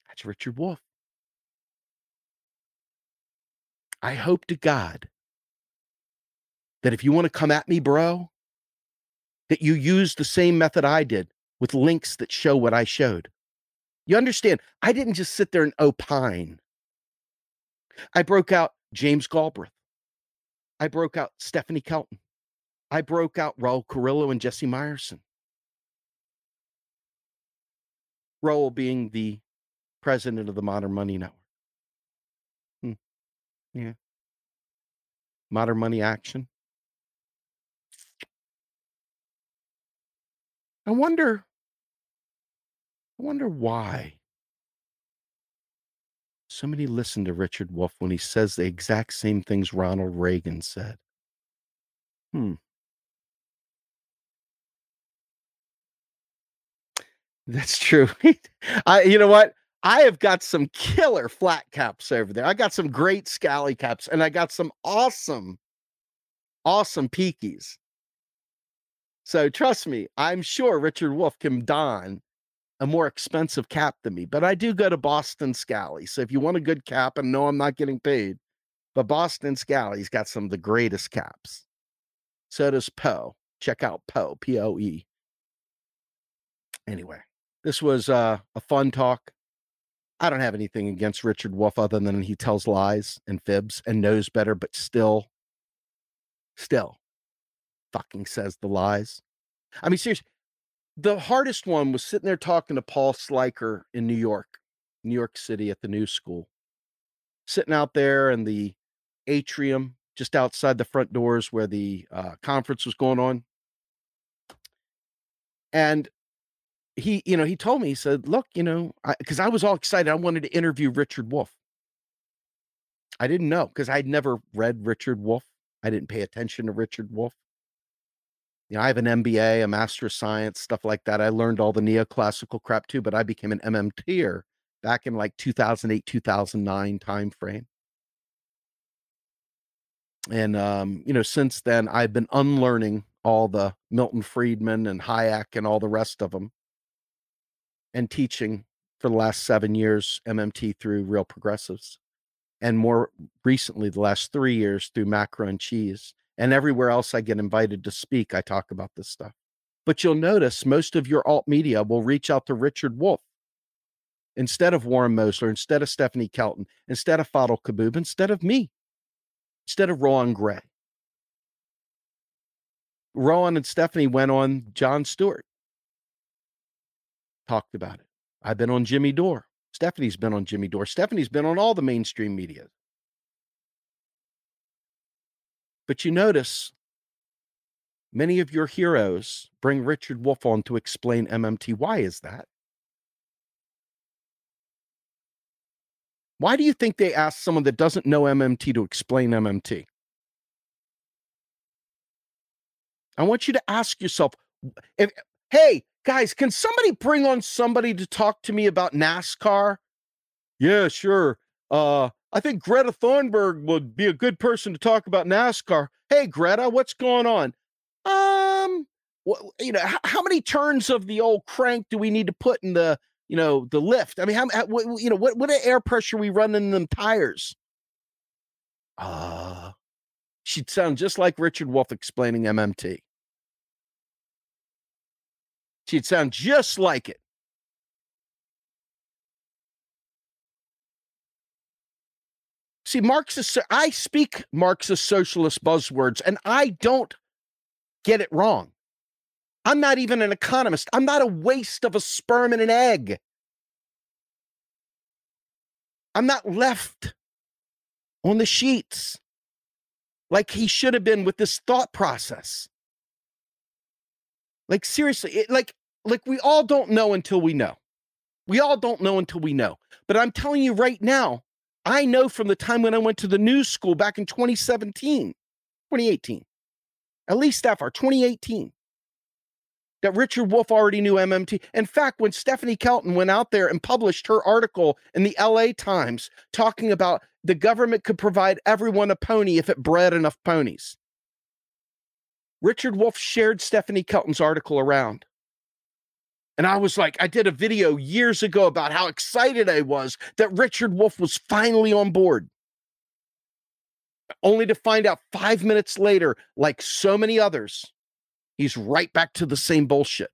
That's Richard Wolff. I hope to God that if you want to come at me, bro, that you use the same method I did with links that show what I showed. You understand? I didn't just sit there and opine. I broke out James Galbraith. I broke out Stephanie Kelton. I broke out Raul Carrillo and Jesse Myerson. Raul being the president of the Modern Money Network. Hmm. Yeah. Modern Money Action. I wonder I wonder why so many listen to Richard Wolff when he says the exact same things Ronald Reagan said. Hmm. That's true. I you know what? I have got some killer flat caps over there. I got some great scally caps and I got some awesome, awesome peakies. So trust me, I'm sure Richard Wolff can don a more expensive cap than me, but I do go to Boston Scally. So if you want a good cap and no, I'm not getting paid, but Boston Scally's got some of the greatest caps. So does Poe. Check out Poe, P O E. Anyway, this was uh, a fun talk. I don't have anything against Richard Wolff other than he tells lies and fibs and knows better, but still, still fucking says the lies. I mean, seriously, the hardest one was sitting there talking to Paul Sliker in New York, New York City at the New School, sitting out there in the atrium just outside the front doors where the uh, conference was going on. And he, you know, he told me, he said, look, you know, because I, I, was all excited. I wanted to interview Richard Wolff. I didn't know because I'd never read Richard Wolff. I didn't pay attention to Richard Wolff. You know, I have an MBA, a Master of Science, stuff like that. I learned all the neoclassical crap too, but I became an MMTer back in like 2008, 2009 time frame. And um, you know, since then I've been unlearning all the Milton Friedman and Hayek and all the rest of them and teaching for the last seven years MMT through Real Progressives, and more recently, the last three years through Macro N Cheese. And everywhere else I get invited to speak, I talk about this stuff. But you'll notice most of your alt media will reach out to Richard Wolff instead of Warren Mosler, instead of Stephanie Kelton, instead of Fadhel Kaboub, instead of me, instead of Rohan Grey. Rohan and Stephanie went on Jon Stewart talked about it. I've been on Jimmy Dore. Stephanie's been on Jimmy Dore. Stephanie's been on all the mainstream media. But you notice many of your heroes bring Richard Wolff on to explain MMT. Why is that? Why do you think they ask someone that doesn't know MMT to explain MMT? I want you to ask yourself if, hey, guys, can somebody bring on somebody to talk to me about NASCAR? Yeah, sure. Uh, I think Greta Thunberg would be a good person to talk about NASCAR. Hey, Greta, what's going on? Um, you know, how, how many turns of the old crank do we need to put in the, you know, the lift? I mean, how, how what, you know, what what air pressure we run in them tires? Uh, she'd sound just like Richard Wolff explaining MMT. She'd sound just like it. See, Marxist, I speak Marxist socialist buzzwords and I don't get it wrong. I'm not even an economist. I'm not a waste of a sperm and an egg. I'm not left on the sheets like he should have been with this thought process. Like seriously, it, like like we all don't know until we know. We all don't know until we know. But I'm telling you right now, I know from the time when I went to the New School back in 2017, 2018, at least that far, 2018, that Richard Wolff already knew MMT. In fact, when Stephanie Kelton went out there and published her article in the LA Times talking about the government could provide everyone a pony if it bred enough ponies. Richard Wolff shared Stephanie Kelton's article around. And I was like, I did a video years ago about how excited I was that Richard Wolff was finally on board. Only to find out five minutes later, like so many others, he's right back to the same bullshit.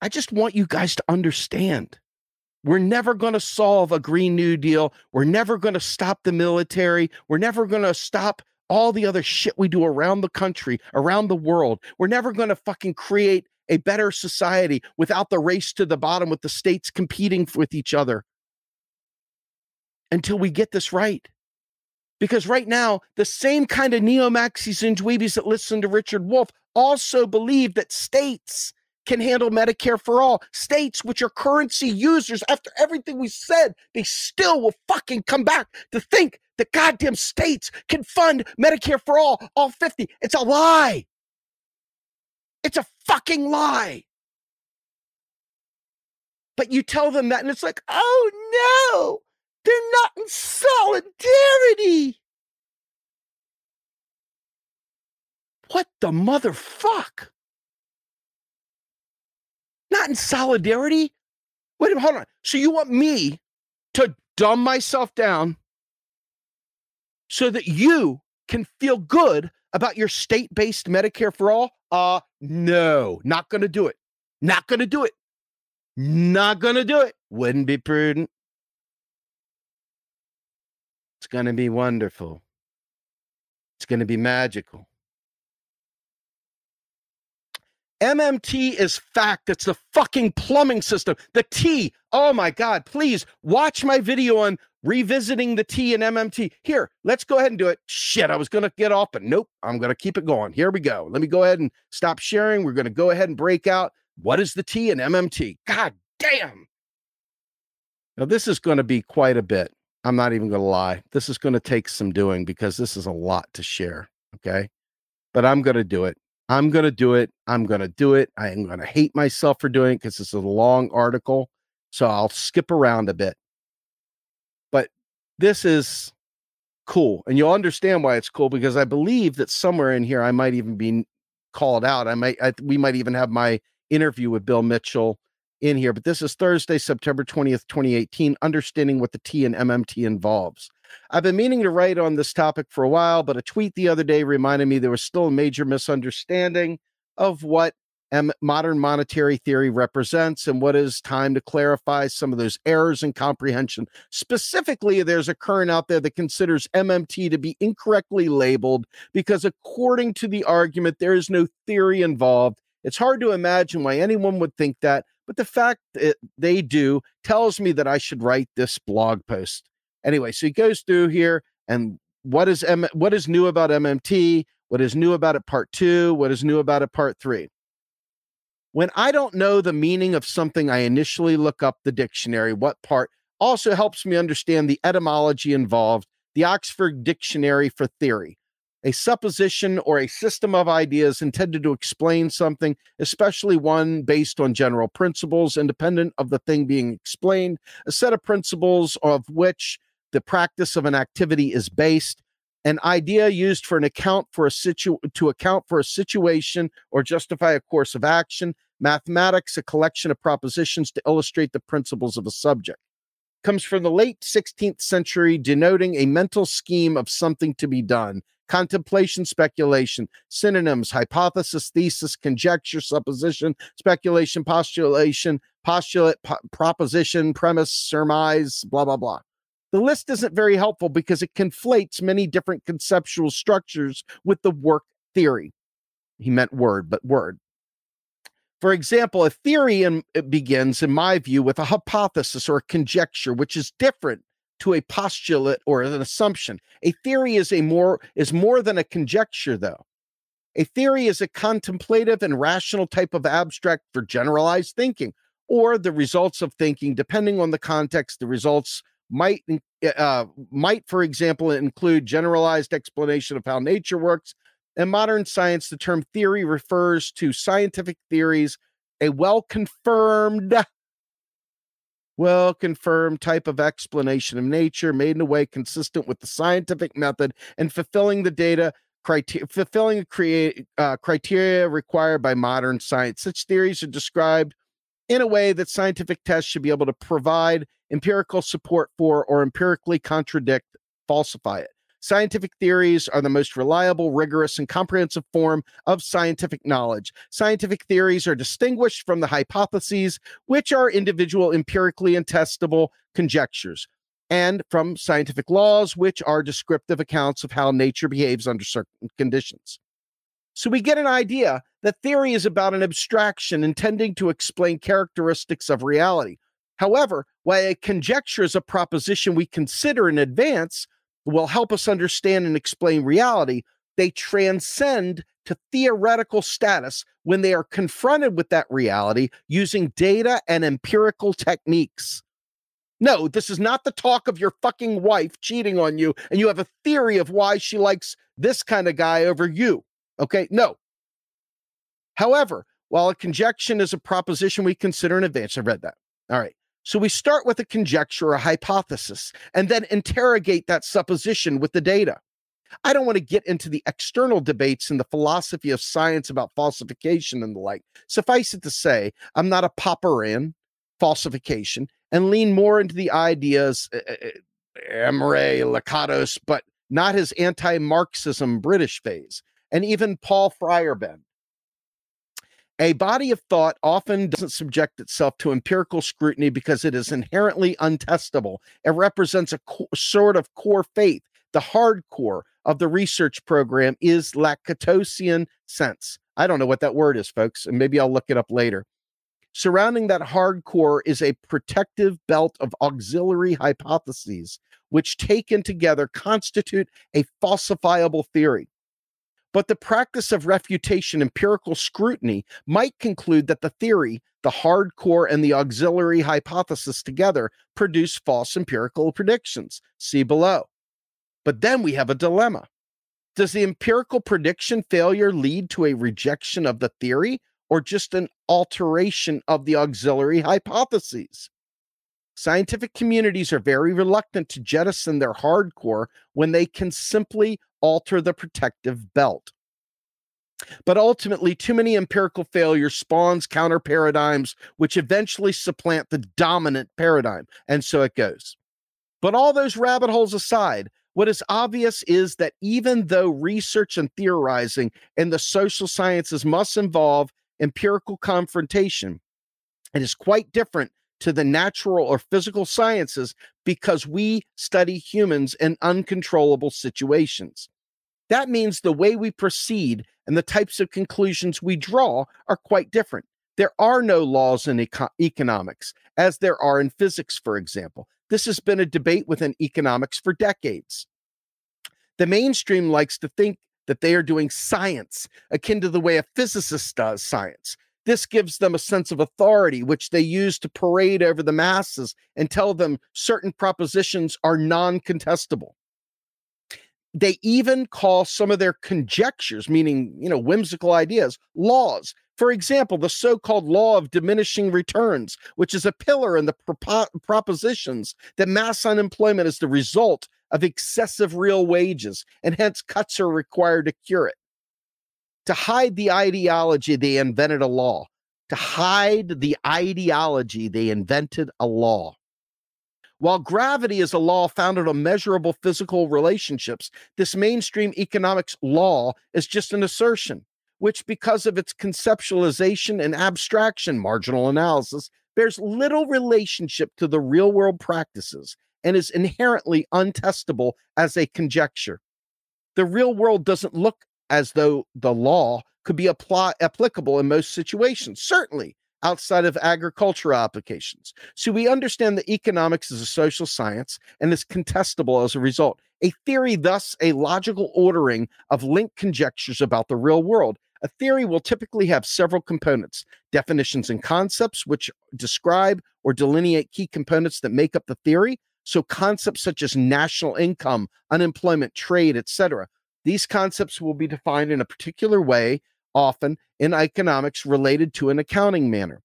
I just want you guys to understand we're never going to solve a Green New Deal. We're never going to stop the military. We're never going to stop all the other shit we do around the country, around the world. We're never going to fucking create a better society without the race to the bottom with the states competing with each other until we get this right. Because right now, the same kind of neo maxis and dweebies that listen to Richard Wolff also believe that states can handle Medicare for all. States, which are currency users, after everything we said, they still will fucking come back to think that goddamn states can fund Medicare for all, all 50. It's a lie. It's a fucking lie. But you tell them that, and it's like, oh no, they're not in solidarity. What the motherfuck? Not in solidarity? Wait a minute, hold on. So you want me to dumb myself down so that you can feel good about your state-based Medicare for all? Uh no, not going to do it. Not going to do it. Not going to do it. Wouldn't be prudent. It's going to be wonderful. It's going to be magical. MMT is fact. It's the fucking plumbing system. The T. Oh my God. Please watch my video on revisiting the T and MMT. Here, let's go ahead and do it. Shit, I was going to get off, but nope. I'm going to keep it going. Here we go. Let me go ahead and stop sharing. We're going to go ahead and break out. What is the T and MMT? God damn. Now, this is going to be quite a bit. I'm not even going to lie. This is going to take some doing because this is a lot to share. Okay. But I'm going to do it. I'm going to do it. I'm going to do it. I am going to hate myself for doing it because it's a long article. So I'll skip around a bit. But this is cool. And you'll understand why it's cool because I believe that somewhere in here I might even be called out. I might, I, we might even have my interview with Bill Mitchell in here. But this is Thursday, September 20th, 2018, understanding what the T and MMT involves. I've been meaning to write on this topic for a while, but a tweet the other day reminded me there was still a major misunderstanding of what M- modern monetary theory represents and what is time to clarify some of those errors in comprehension. Specifically, there's a current out there that considers MMT to be incorrectly labeled because, according to the argument, there is no theory involved. It's hard to imagine why anyone would think that, but the fact that they do tells me that I should write this blog post. Anyway, so he goes through here and what is M- what is new about MMT? What is new about it part 2? What is new about it part 3? When I don't know the meaning of something, I initially look up the dictionary. What part also helps me understand the etymology involved, the Oxford Dictionary for Theory a supposition or a system of ideas intended to explain something, especially one based on general principles independent of the thing being explained, a set of principles of which the practice of an activity is based, an idea used for an account for a situ to account for a situation or justify a course of action, mathematics, a collection of propositions to illustrate the principles of a subject. Comes from the late 16th century, denoting a mental scheme of something to be done, contemplation, speculation, synonyms, hypothesis, thesis, conjecture, supposition, speculation, postulation, postulate, po- proposition, premise, surmise, blah, blah, blah. The list isn't very helpful because it conflates many different conceptual structures with the work theory. He meant word, but word. For example, a theory in, begins, in my view, with a hypothesis or a conjecture, which is different to a postulate or an assumption. A theory is a more is more than a conjecture though. A theory is a contemplative and rational type of abstract for generalized thinking or the results of thinking depending on the context the results might uh, might for example include generalized explanation of how nature works. In modern science the term theory refers to scientific theories a well confirmed well confirmed type of explanation of nature made in a way consistent with the scientific method and fulfilling the data criteria fulfilling create uh, criteria required by modern science. Such theories are described in a way that scientific tests should be able to provide empirical support for or empirically contradict falsify it Scientific theories are the most reliable, rigorous, and comprehensive form of scientific knowledge. Scientific theories are distinguished from the hypotheses, which are individual, empirically testable conjectures, and from scientific laws, which are descriptive accounts of how nature behaves under certain conditions. So we get an idea that theory is about an abstraction intending to explain characteristics of reality. However, while a conjecture is a proposition we consider in advance, will help us understand and explain reality, they transcend to theoretical status when they are confronted with that reality using data and empirical techniques. No, this is not the talk of your fucking wife cheating on you and you have a theory of why she likes this kind of guy over you. Okay, no. However, while a conjecture is a proposition we consider in advance, I read that. All right. So we start with a conjecture or a hypothesis and then interrogate that supposition with the data. I don't want to get into the external debates in the philosophy of science about falsification and the like. Suffice it to say, I'm not a Popperian falsification and lean more into the ideas, uh, Imre, Lakatos, but not his anti Marxism British phase, and even Paul Feyerabend. A body of thought often doesn't subject itself to empirical scrutiny because it is inherently untestable. It represents a co- sort of core faith. The hardcore of the research program is Lakatosian sense. I don't know what that word is, folks, and maybe I'll look it up later. Surrounding that hardcore is a protective belt of auxiliary hypotheses, which taken together constitute a falsifiable theory. But the practice of refutation, empirical scrutiny, might conclude that the theory, the hardcore, and the auxiliary hypothesis together produce false empirical predictions. See below. But then we have a dilemma. Does the empirical prediction failure lead to a rejection of the theory or just an alteration of the auxiliary hypotheses? Scientific communities are very reluctant to jettison their hardcore when they can simply alter the protective belt. But ultimately, too many empirical failures spawns counter paradigms, which eventually supplant the dominant paradigm. And so it goes. But all those rabbit holes aside, what is obvious is that even though research and theorizing in the social sciences must involve empirical confrontation, it is quite different to the natural or physical sciences because we study humans in uncontrollable situations. That means the way we proceed and the types of conclusions we draw are quite different. There are no laws in eco- economics, as there are in physics, for example. This has been a debate within economics for decades. The mainstream likes to think that they are doing science akin to the way a physicist does science. This gives them a sense of authority, which they use to parade over the masses and tell them certain propositions are non contestable. They even call some of their conjectures, meaning, you know, whimsical ideas, laws. For example, the so called law of diminishing returns, which is a pillar in the propo- propositions that mass unemployment is the result of excessive real wages, and hence cuts are required to cure it. To hide the ideology, they invented a law. To hide the ideology, they invented a law. While gravity is a law founded on measurable physical relationships, this mainstream economics law is just an assertion, which, because of its conceptualization and abstraction, marginal analysis, bears little relationship to the real world practices and is inherently untestable as a conjecture. The real world doesn't look as though the law could be apply, applicable in most situations. Certainly, outside of agricultural applications. So we understand that economics is a social science and is contestable as a result. A theory, thus, a logical ordering of linked conjectures about the real world. A theory will typically have several components definitions and concepts, which describe or delineate key components that make up the theory. So, concepts such as national income, unemployment, trade, etc. These concepts will be defined in a particular way often in economics related to an accounting manner.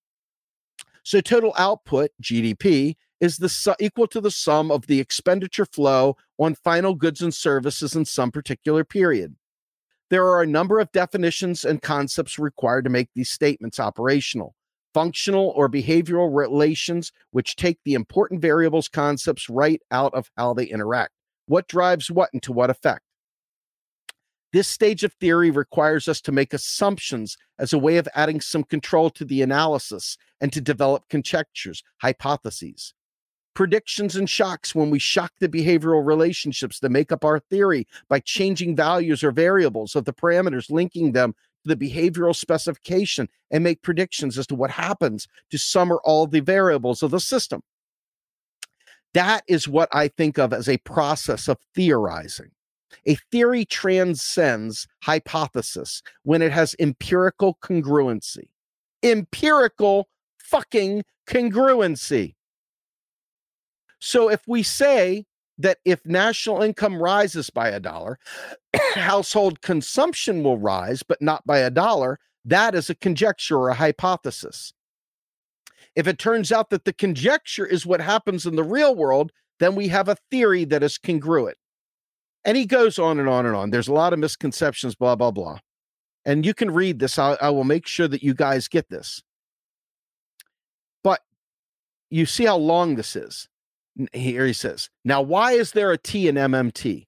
So total output, GDP, is the su- equal to the sum of the expenditure flow on final goods and services in some particular period. There are a number of definitions and concepts required to make these statements operational. Functional or behavioral relations, which take the important variables concepts right out of how they interact. What drives what and to what effect? This stage of theory requires us to make assumptions as a way of adding some control to the analysis and to develop conjectures, hypotheses. Predictions and shocks when we shock the behavioral relationships that make up our theory by changing values or variables of the parameters linking them to the behavioral specification and make predictions as to what happens to some or all the variables of the system. That is what I think of as a process of theorizing. A theory transcends hypothesis when it has empirical congruency. Empirical fucking congruency. So if we say that if national income rises by a dollar, household consumption will rise, but not by a dollar, that is a conjecture or a hypothesis. If it turns out that the conjecture is what happens in the real world, then we have a theory that is congruent. And he goes on and on and on. There's a lot of misconceptions, blah, blah, blah. And you can read this. I, I will make sure that you guys get this. But you see how long this is. Here he says, Now, why is there a T in MMT?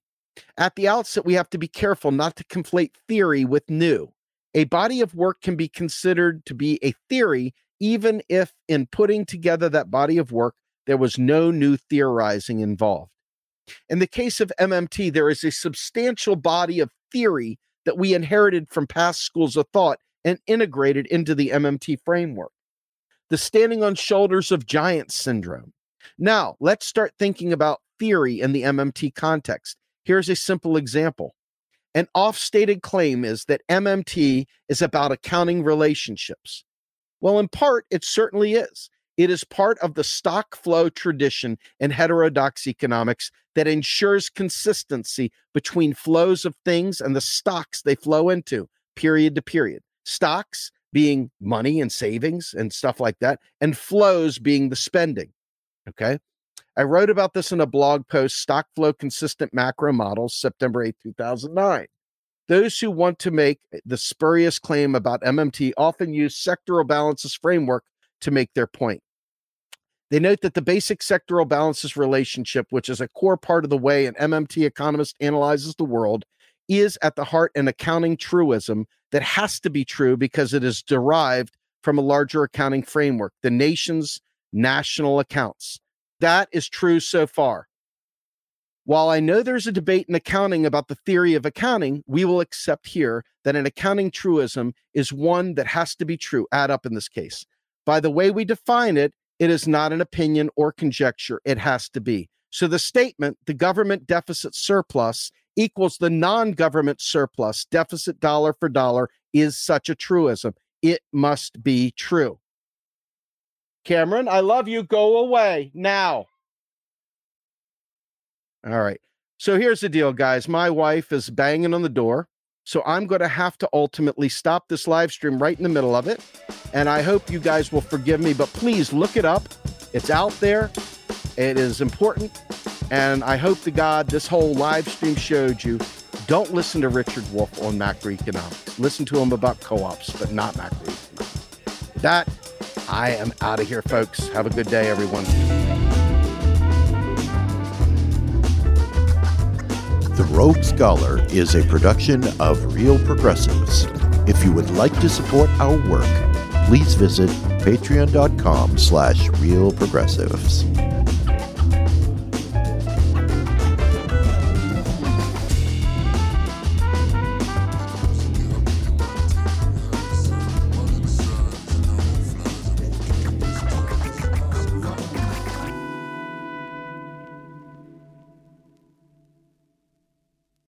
At the outset, we have to be careful not to conflate theory with new. A body of work can be considered to be a theory even if in putting together that body of work, there was no new theorizing involved. In the case of MMT, there is a substantial body of theory that we inherited from past schools of thought and integrated into the MMT framework. The standing on shoulders of giants syndrome. Now, let's start thinking about theory in the MMT context. Here's a simple example. An off stated claim is that MMT is about accounting relationships. Well, in part, it certainly is. It is part of the stock flow tradition in heterodox economics that ensures consistency between flows of things and the stocks they flow into, period to period. Stocks being money and savings and stuff like that, and flows being the spending. Okay. I wrote about this in a blog post, Stock Flow Consistent Macro Models, September 8, 2009. Those who want to make the spurious claim about MMT often use sectoral balances framework to make their point. They note that the basic sectoral balances relationship, which is a core part of the way an MMT economist analyzes the world, is at the heart an accounting truism that has to be true because it is derived from a larger accounting framework, the nation's national accounts. That is true so far. While I know there's a debate in accounting about the theory of accounting, we will accept here that an accounting truism is one that has to be true, add up in this case. By the way we define it, it is not an opinion or conjecture, it has to be. So the statement, the government deficit surplus equals the non government surplus, deficit dollar for dollar, is such a truism. It must be true. Cameron, I love you. Go away now. All right. So here's the deal, guys. My wife is banging on the door. So I'm going to have to ultimately stop this live stream right in the middle of it. And I hope you guys will forgive me, but please look it up. It's out there. It is important. And I hope to God this whole live stream showed you don't listen to Richard Wolff on macroeconomics. Listen to him about co ops, but not macroeconomics. With that, I am out of here, folks. Have a good day, everyone. The Rogue Scholar is a production of Real Progressives. If you would like to support our work, please visit patreon.com slash realprogressives.